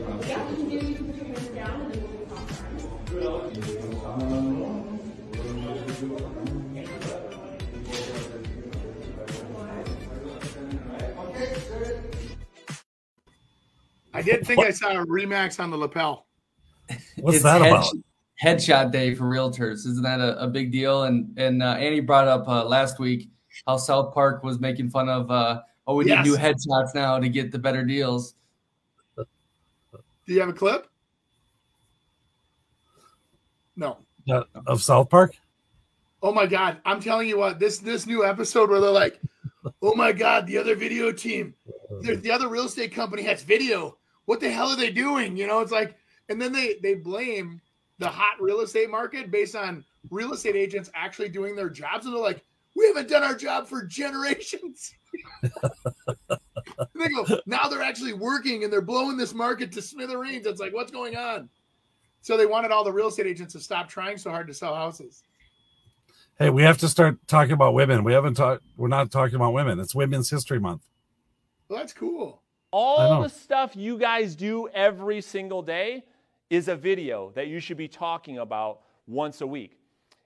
I did think I saw a Remax on the lapel. What's It's that about? Headshot day for realtors. Isn't that a, a big deal? And and uh, Annie brought up uh, last week how South Park was making fun of, uh, oh, we Yes. need new headshots now to get the better deals. Do you have a clip? No. That- of South Park? Oh my god! I'm telling you what this this new episode where they're like, "Oh my god, the other video team, the, the other real estate company has video. What the hell are they doing?" You know, it's like, and then they they blame the hot real estate market based on real estate agents actually doing their jobs, and they're like, "We haven't done our job for generations." they go now they're actually working and they're blowing this market to smithereens. It's like, what's going on? So they wanted all the real estate agents to stop trying so hard to sell houses. Hey, we have to start talking about women. We haven't talked. We're not talking about women. It's Women's History Month. Well, that's cool. All the stuff you guys do every single day is a video that you should be talking about once a week.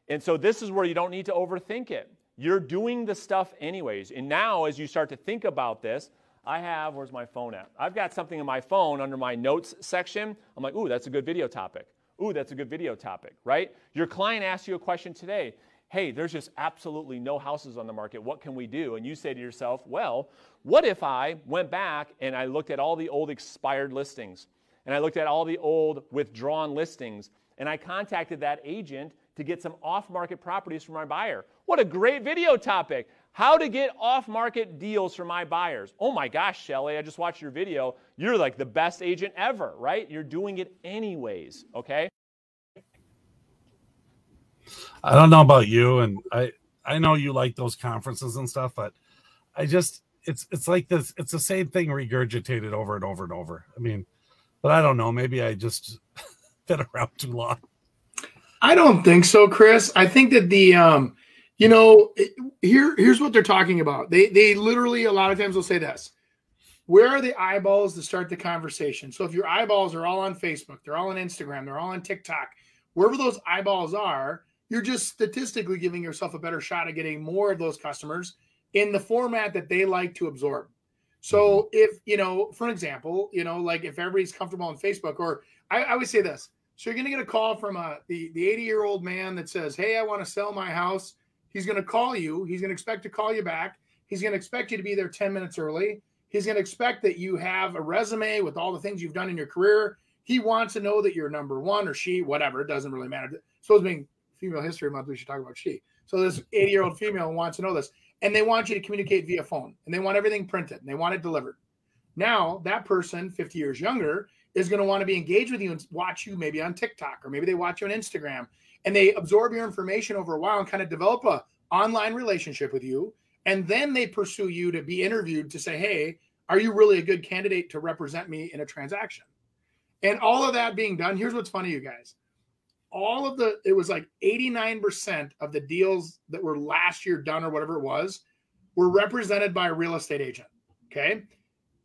And so this is where you don't need to overthink it. You're doing the stuff anyways. And now, as you start to think about this, I have, where's my phone at? I've got something in my phone under my notes section. I'm like, ooh, that's a good video topic. Ooh, that's a good video topic, right? Your client asks you a question today. Hey, there's just absolutely no houses on the market. What can we do? And you say to yourself, well, what if I went back and I looked at all the old expired listings and I looked at all the old withdrawn listings and I contacted that agent to get some off market properties for my buyer? What a great video topic! How to get off market deals for my buyers. Oh my gosh, Shelly, I just watched your video. You're like the best agent ever, right? You're doing it anyways, okay? I don't know about you, and I I know you like those conferences and stuff, but I just it's it's like this. It's the same thing regurgitated over and over and over. I mean, but I don't know. Maybe I just been around too long. I don't think so, Chris. I think that the um, you know, here here's what they're talking about. They they literally a lot of times will say this. where are the eyeballs to start the conversation? So if your eyeballs are all on Facebook, they're all on Instagram, they're all on TikTok, wherever those eyeballs are, you're just statistically giving yourself a better shot at getting more of those customers in the format that they like to absorb. So if you know, for example, you know, like if everybody's comfortable on Facebook, or I, I always say this, so you're going to get a call from a the the 80 year old man that says, "Hey, I want to sell my house." He's going to call you. He's going to expect to call you back. He's going to expect you to be there 10 minutes early. He's going to expect that you have a resume with all the things you've done in your career. He wants to know that you're number one or she, whatever. It doesn't really matter. Supposed being Female History Month, we should talk about she. So this 80 year old female wants to know this, and they want you to communicate via phone, and they want everything printed, and they want it delivered. Now that person, 50 years younger, is going to want to be engaged with you and watch you maybe on TikTok or maybe they watch you on Instagram, and they absorb your information over a while and kind of develop a online relationship with you, and then they pursue you to be interviewed to say, hey, are you really a good candidate to represent me in a transaction? And all of that being done, here's what's funny, you guys. All of the, it was like 89% of the deals that were last year done or whatever it was, were represented by a real estate agent. Okay.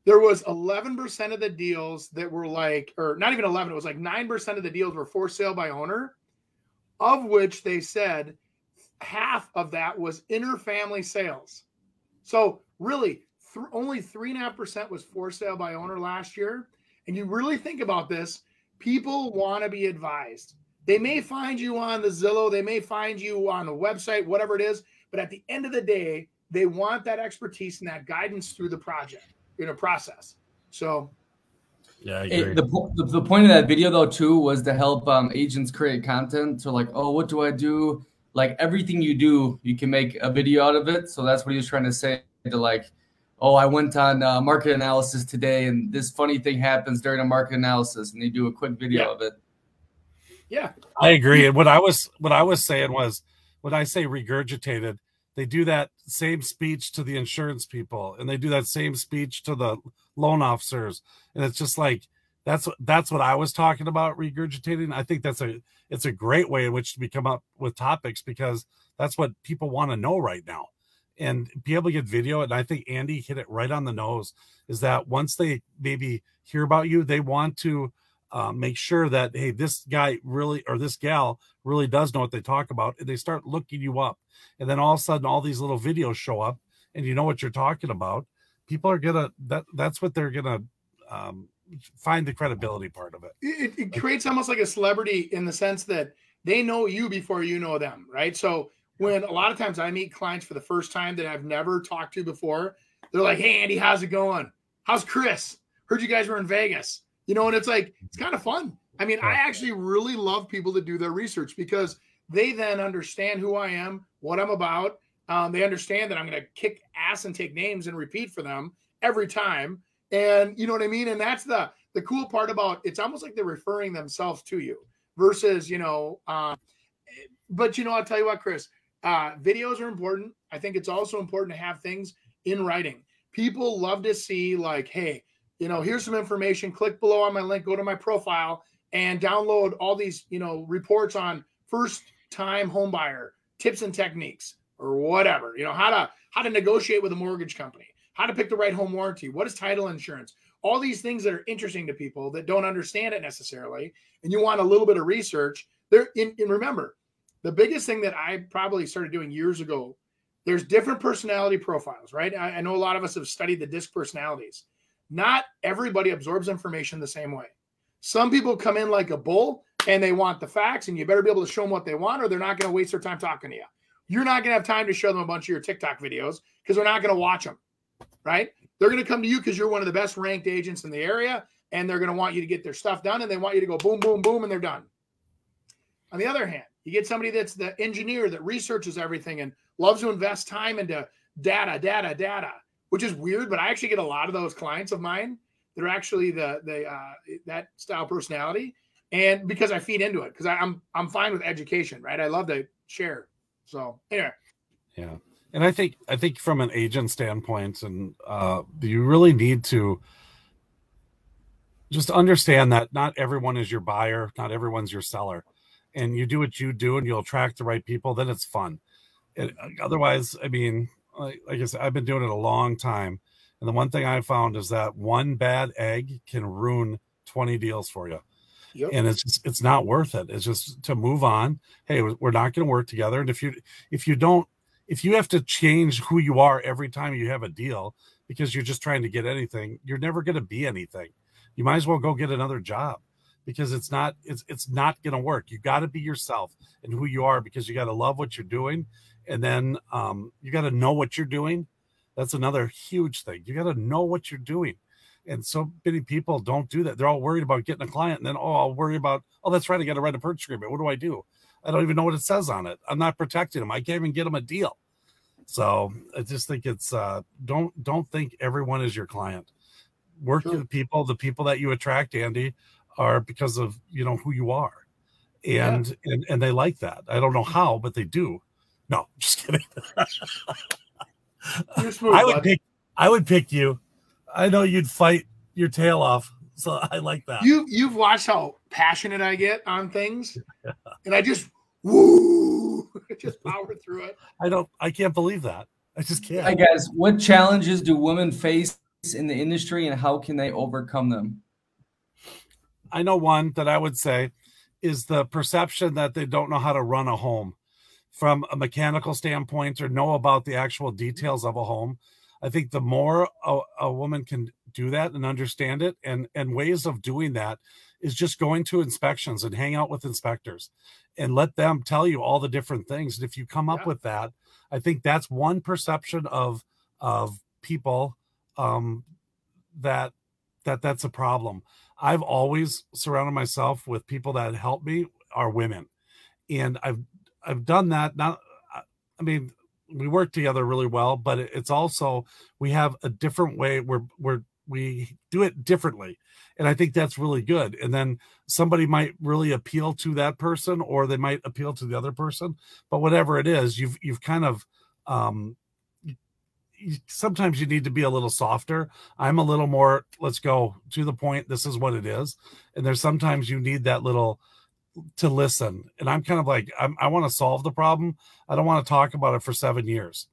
There was 11% of the deals that were like, or not even 11, it was like 9% of the deals were for sale by owner, of which they said half of that was interfamily sales. So really, th- only three and a half percent was for sale by owner last year. And you really think about this, people want to be advised. They may find you on the Zillow, they may find you on a website, whatever it is, but at the end of the day, they want that expertise and that guidance through the project, in a process. So Yeah, I agree. the, the the point of that video though too was to help um, agents create content. So like, oh, what do I do? Like everything you do, you can make a video out of it. So that's what he was trying to say. To like, oh, I went on uh, market analysis today, and this funny thing happens during a market analysis, and they do a quick video Yeah. of it. yeah, I agree. And what I was what I was saying was when I say regurgitated, they do that same speech to the insurance people and they do that same speech to the loan officers. And it's just like that's that's what I was talking about regurgitating. I think that's a it's a great way in which to come up with topics because that's what people want to know right now. And be able to get video, and I think Andy hit it right on the nose, is that once they maybe hear about you, they want to uh, make sure that hey this guy really or this gal really does know what they talk about and they start looking you up and then all of a sudden all these little videos show up and you know what you're talking about people are gonna that that's what they're gonna um, find the credibility part of it it, it creates almost like a celebrity in the sense that they know you before you know them, right? So when a lot of times I meet clients for the first time that I've never talked to before, they're like, "Hey, Andy, how's it going? How's Chris? Heard you guys were in Vegas." You know, and it's like it's kind of fun. I mean, I actually really love people that do their research because they then understand who I am, what I'm about. Um, they understand that I'm going to kick ass and take names and repeat for them every time. And you know what I mean? And that's the the cool part about it's almost like they're referring themselves to you versus, you know, um, but you know, I'll tell you what, Chris, uh, videos are important. I think it's also important to have things in writing. People love to see, like, hey, you know, here's some information. Click below on my link, go to my profile, and download all these, you know, reports on first time home buyer tips and techniques or whatever. You know, how to how to negotiate with a mortgage company, how to pick the right home warranty, what is title insurance, all these things that are interesting to people that don't understand it necessarily, and you want a little bit of research. There, and, and remember, the biggest thing that I probably started doing years ago. There's different personality profiles, right? I, I know a lot of us have studied the disc personalities. Not everybody absorbs information the same way. Some people come in like a bull and they want the facts, and you better be able to show them what they want, or they're not going to waste their time talking to you. You're not going to have time to show them a bunch of your TikTok videos because they're not going to watch them, right? They're going to come to you because you're one of the best ranked agents in the area, and they're going to want you to get their stuff done, and they want you to go boom, boom, boom, and they're done. On the other hand, you get somebody that's the engineer that researches everything and loves to invest time into data, data, data, which is weird, but I actually get a lot of those clients of mine that are actually the the uh, that style personality, and because I feed into it because I'm I'm fine with education, right? I love to share. So anyway, Yeah. And I think I think from an agent standpoint, and uh, you really need to just understand that not everyone is your buyer, not everyone's your seller, and you do what you do, and you'll attract the right people. Then it's fun. It, otherwise, I mean, like, like I said, I've been doing it a long time, And the one thing I found is that one bad egg can ruin 20 deals for you. Yep. And it's just, it's not worth it. It's just to move on. Hey, we're not going to work together. And if you if you don't if you have to change who you are every time you have a deal because you're just trying to get anything, you're never going to be anything. You might as well go get another job because it's not it's it's not going to work. You got to be yourself and who you are because you got to love what you're doing and then um, you got to know what you're doing. That's another huge thing. You got to know what you're doing. And so many people don't do that. They're all worried about getting a client, and then oh, I'll worry about oh, that's right, I got to write a purchase agreement. What do I do? I don't even know what it says on it. I'm not protecting them. I can't even get them a deal. So I just think it's uh, don't don't think everyone is your client. Work Sure. with people. The people that you attract, Andy, are because of you know who you are, and and and they like that. I don't know how, but they do. No, just kidding. Smooth, I would bud. pick. I would pick you. I know you'd fight your tail off, so I like that. You you've watched how passionate I get on things, and I just woo, just power through it. I don't. I can't believe that. I just can't. Hi guys, what challenges do women face in the industry, and how can they overcome them? I know one that I would say is the perception that they don't know how to run a home from a mechanical standpoint or know about the actual details of a home. I think the more a, a woman can do that and understand it, and and ways of doing that is just going to inspections and hang out with inspectors and let them tell you all the different things. And if you come up Yeah. with that, I think that's one perception of of people um, that that that's a problem. I've always surrounded myself with people that help me are women, and I've I've done that. Not, I mean, we work together really well, but it's also we have a different way. We're we're we do it differently, and I think that's really good. And then somebody might really appeal to that person, or they might appeal to the other person. But whatever it is, you've you've kind of um, sometimes you need to be a little softer. I'm a little more, let's go to the point. This is what it is. And there's sometimes you need that little to listen. And I'm kind of like, I'm, I want to solve the problem. I don't want to talk about it for seven years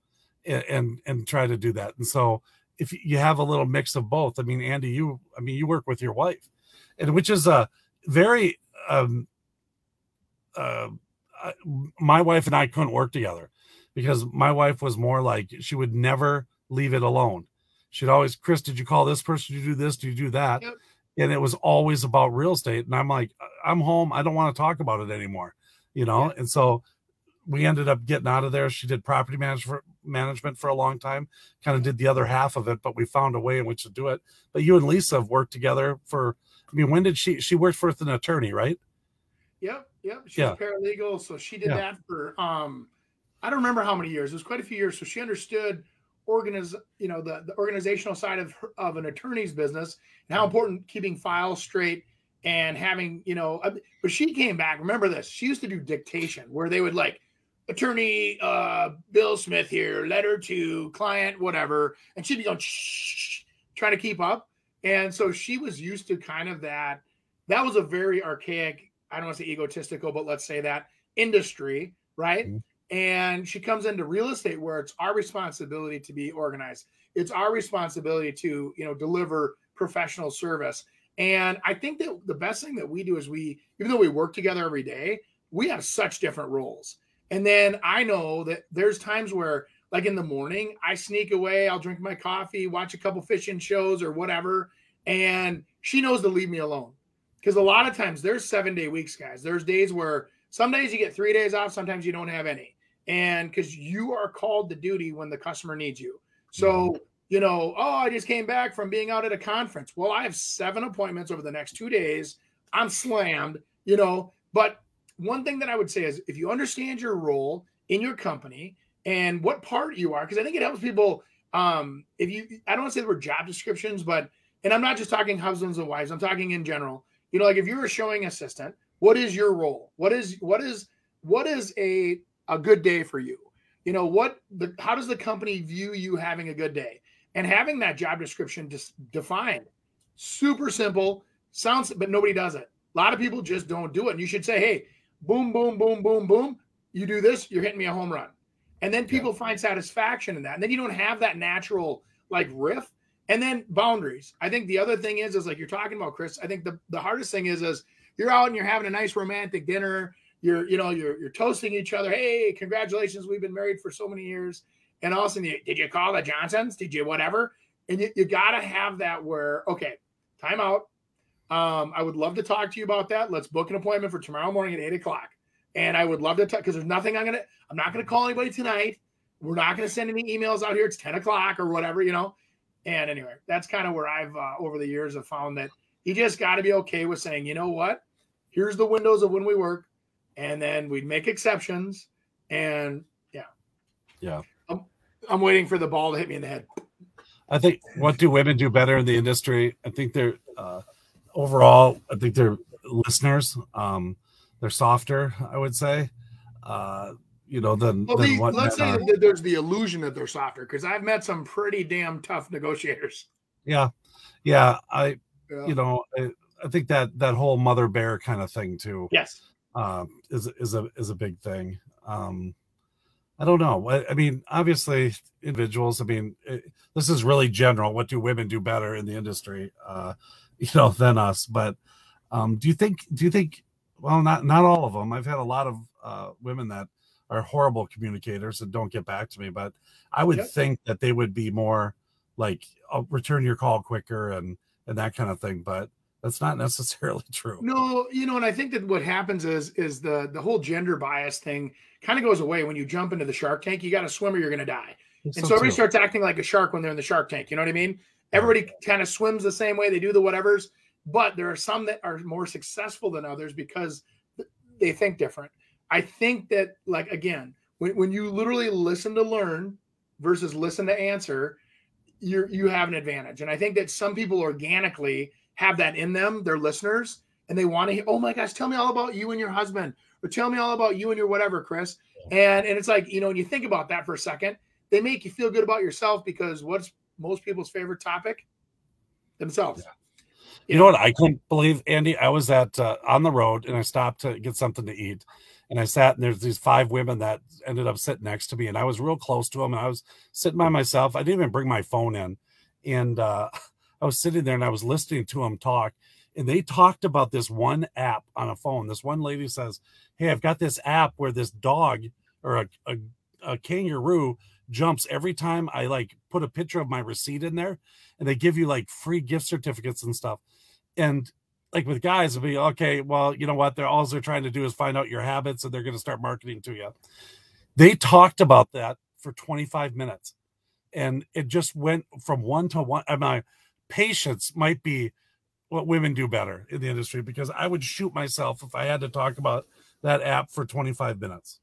and, and, and try to do that. And so if you have a little mix of both, I mean, Andy, you, I mean, you work with your wife and which is a very, um, uh, my wife and I couldn't work together because my wife was more like she would never leave it alone. She'd always, Chris, did you call this person? Did you do this? Did you do that? Yep. And it was always about real estate. And I'm like, I'm home. I don't want to talk about it anymore, you know? And so we ended up getting out of there. She did property management management for a long time, kind of did the other half of it, but we found a way in which to do it. But you and Lisa have worked together for, I mean, when did she, she worked for an attorney, right? Yep, yep. She's Yeah. paralegal, so she did Yeah. that for um, I don't remember how many years. It was quite a few years. So she understood organiz, you know, the, the organizational side of of an attorney's business and how important keeping files straight and having, you know. But she came back. Remember this? She used to do dictation, where they would like, attorney uh, Bill Smith here, letter to client, whatever, and she'd be going shh, trying to keep up. And so she was used to kind of that. That was a very archaic I don't want to say egotistical, but let's say that industry, right? And she comes into real estate where it's our responsibility to be organized. It's our responsibility to, you know, deliver professional service. And I think that the best thing that we do is we, even though we work together every day, we have such different roles. And then I know that there's times where, like in the morning, I sneak away, I'll drink my coffee, watch a couple fishing shows or whatever. And she knows to leave me alone because a lot of times there's seven day weeks, guys. There's days where some days you get three days off, sometimes you don't have any. And because you are called to duty when the customer needs you. So, you know, oh, I just came back from being out at a conference. Well, I have seven appointments over the next two days. I'm slammed, you know. But one thing that I would say is if you understand your role in your company and what part you are, because I think it helps people. Um, if you, I don't want to say the word job descriptions, but, and I'm not just talking husbands and wives, I'm talking in general you know like if you're a showing assistant what is your role what is what is what is a a good day for you you know what the how does the company view you having a good day and having that job description just defined super simple sounds but nobody does it a lot of people just don't do it and you should say hey boom boom boom boom boom you do this you're hitting me a home run and then people find satisfaction in that and then you don't have that natural like riff and then boundaries. I think the other thing is, is like you're talking about, Chris. I think the, the hardest thing is, is you're out and you're having a nice romantic dinner. You're, you know, you're you're toasting each other. Hey, congratulations, we've been married for so many years. And all of a sudden, did you call the Johnsons? Did you whatever? And you, you got to have that where, okay, time out. Um, I would love to talk to you about that. Let's book an appointment for tomorrow morning at eight o'clock. And I would love to talk because there's nothing I'm gonna. I'm not gonna call anybody tonight. We're not gonna send any emails out here. It's ten o'clock or whatever, you know. And anyway, that's kind of where I've uh, over the years have found that you just got to be okay with saying, you know what, here's the windows of when we work, and then we'd make exceptions. And yeah, Yeah. I'm, I'm waiting for the ball to hit me in the head. I think what do women do better in the industry? I think they're uh, overall. I think they're listeners. Um, they're softer. I would say. Uh, you know, than, Well, than the, what let's say are. that there's the illusion that they're softer because I've met some pretty damn tough negotiators. Yeah, yeah. I, Yeah. you know, I, I think that that whole mother bear kind of thing too. Yes. Um, is is a is a big thing. Um, I don't know. I, I mean, obviously, individuals. I mean, it, this is really general. What do women do better in the industry, uh, you know, than us? But um, do you think? Do you think? Well, not not all of them. I've had a lot of uh, women that are horrible communicators and don't get back to me. But I would Yep. think that they would be more like, "I'll return your call quicker" and and that kind of thing. But that's not necessarily true. No, you know, and I think that what happens is is the the whole gender bias thing kind of goes away when you jump into the shark tank. You got to swim or you're going to die. And so so everybody starts acting like a shark when they're in the shark tank. You know what I mean? Everybody kind of swims the same way. They do the whatevers, but there are some that are more successful than others because they think different. I think that, like, again, when, when you literally listen to learn versus listen to answer, you're you have an advantage. And I think that some people organically have that in them, they're listeners, and they want to hear, oh my gosh, tell me all about you and your husband, or tell me all about you and your whatever, Chris. And and it's like, you know, when you think about that for a second, they make you feel good about yourself because what's most people's favorite topic? Themselves. You know what I couldn't believe, Andy? I was at uh, on the road and I stopped to get something to eat, and I sat and there's these five women that ended up sitting next to me, and I was real close to them, and I was sitting by myself. I didn't even bring my phone in, and uh, I was sitting there and I was listening to them talk, and they talked about this one app on a phone. This one lady says, "Hey, I've got this app where this dog or a, a, a kangaroo jumps every time I like put a picture of my receipt in there." and they give you like free gift certificates and stuff. And like with guys, it'll be okay. Well, you know what? They're all they're trying to do is find out your habits, and they're going to start marketing to you. They talked about that for 25 minutes, and it just went from one to one. I mean, patience might be what women do better in the industry because I would shoot myself if I had to talk about that app for 25 minutes.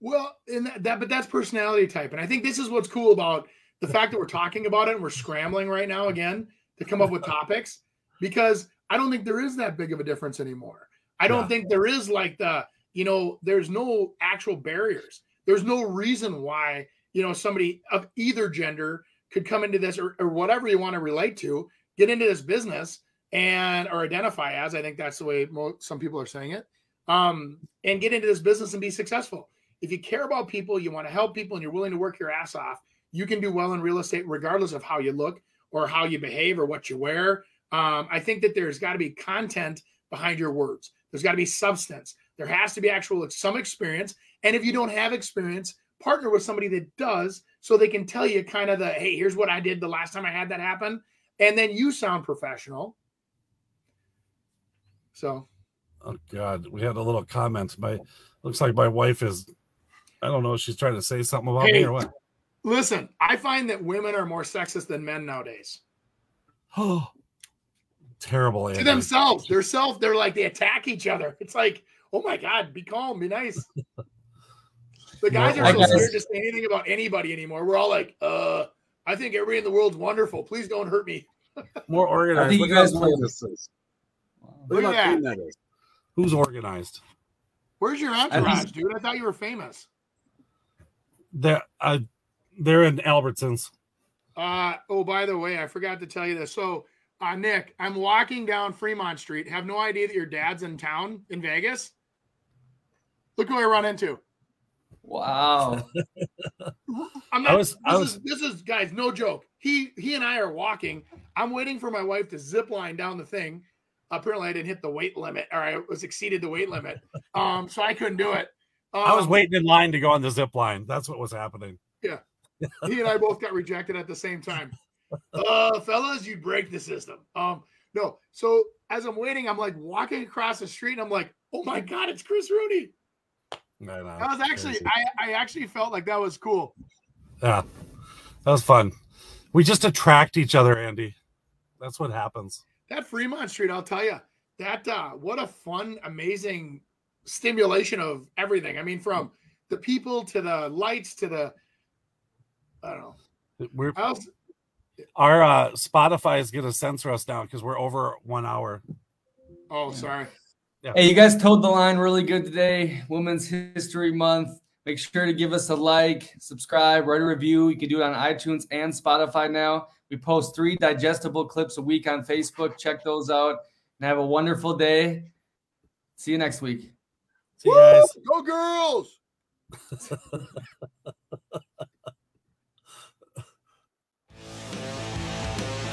Well, and that, that but that's personality type. And I think this is what's cool about the fact that we're talking about it and we're scrambling right now again to come up with topics because I don't think there is that big of a difference anymore. I don't Yeah. think there is like the, you know, there's no actual barriers. There's no reason why, you know, somebody of either gender could come into this or, or whatever you want to relate to, get into this business and or identify as, I think that's the way mo- some people are saying it. Um, and get into this business and be successful. If you care about people, you want to help people and you're willing to work your ass off, you can do well in real estate regardless of how you look or how you behave or what you wear. Um, I think that there's got to be content behind your words. There's got to be substance. There has to be actual some experience. And if you don't have experience, partner with somebody that does so they can tell you kind of the hey, here's what I did the last time I had that happen. And then you sound professional. So Oh God, we had a little comment. My looks like my wife is. I don't know. She's trying to say something about me or what. listen, I find that women are more sexist than men nowadays. Oh, terrible. to themselves. They're self, they're like they attack each other. It's like, oh my god, be calm, be nice. The guys are so organized. scared to say anything about anybody anymore. We're all like, uh, I think everybody in the world's wonderful. Please don't hurt me. More organized. I think Look you how guys clean this is. Look Look at that. that is. Who's organized? Where's your entourage, dude? I thought you were famous. They're uh, they're in Albertsons. Uh oh, by the way, I forgot to tell you this. So uh Nick, I'm walking down Fremont Street, have no idea that your dad's in town in Vegas. Look who I run into. Wow. I'm I not was- this I was- is this is guys, no joke. he he and I are walking. I'm waiting for my wife to zip line down the thing. Apparently, I didn't hit the weight limit, or I was exceeded the weight limit, um, so I couldn't do it. Um, I was waiting in line to go on the zip line. That's what was happening. Yeah, he and I both got rejected at the same time. Uh, fellas, you break the system. Um, no. So as I'm waiting, I'm like walking across the street, and I'm like, oh my god, it's Chris Rooney. I. That was actually, I, I actually felt like that was cool. Yeah, that was fun. We just attract each other, Andy. That's what happens. That Fremont Street, I'll tell you, that uh, what a fun, amazing stimulation of everything. I mean, from the people to the lights to the, I don't know. We're our uh, Spotify is gonna censor us now because we're over one hour. oh, sorry. Hey, you guys told the line really good today. Women's History Month. Make sure to give us a like, subscribe, write a review. You can do it on iTunes and Spotify now. We post three digestible clips a week on Facebook. Check those out and have a wonderful day. See you next week. See you guys. Go girls!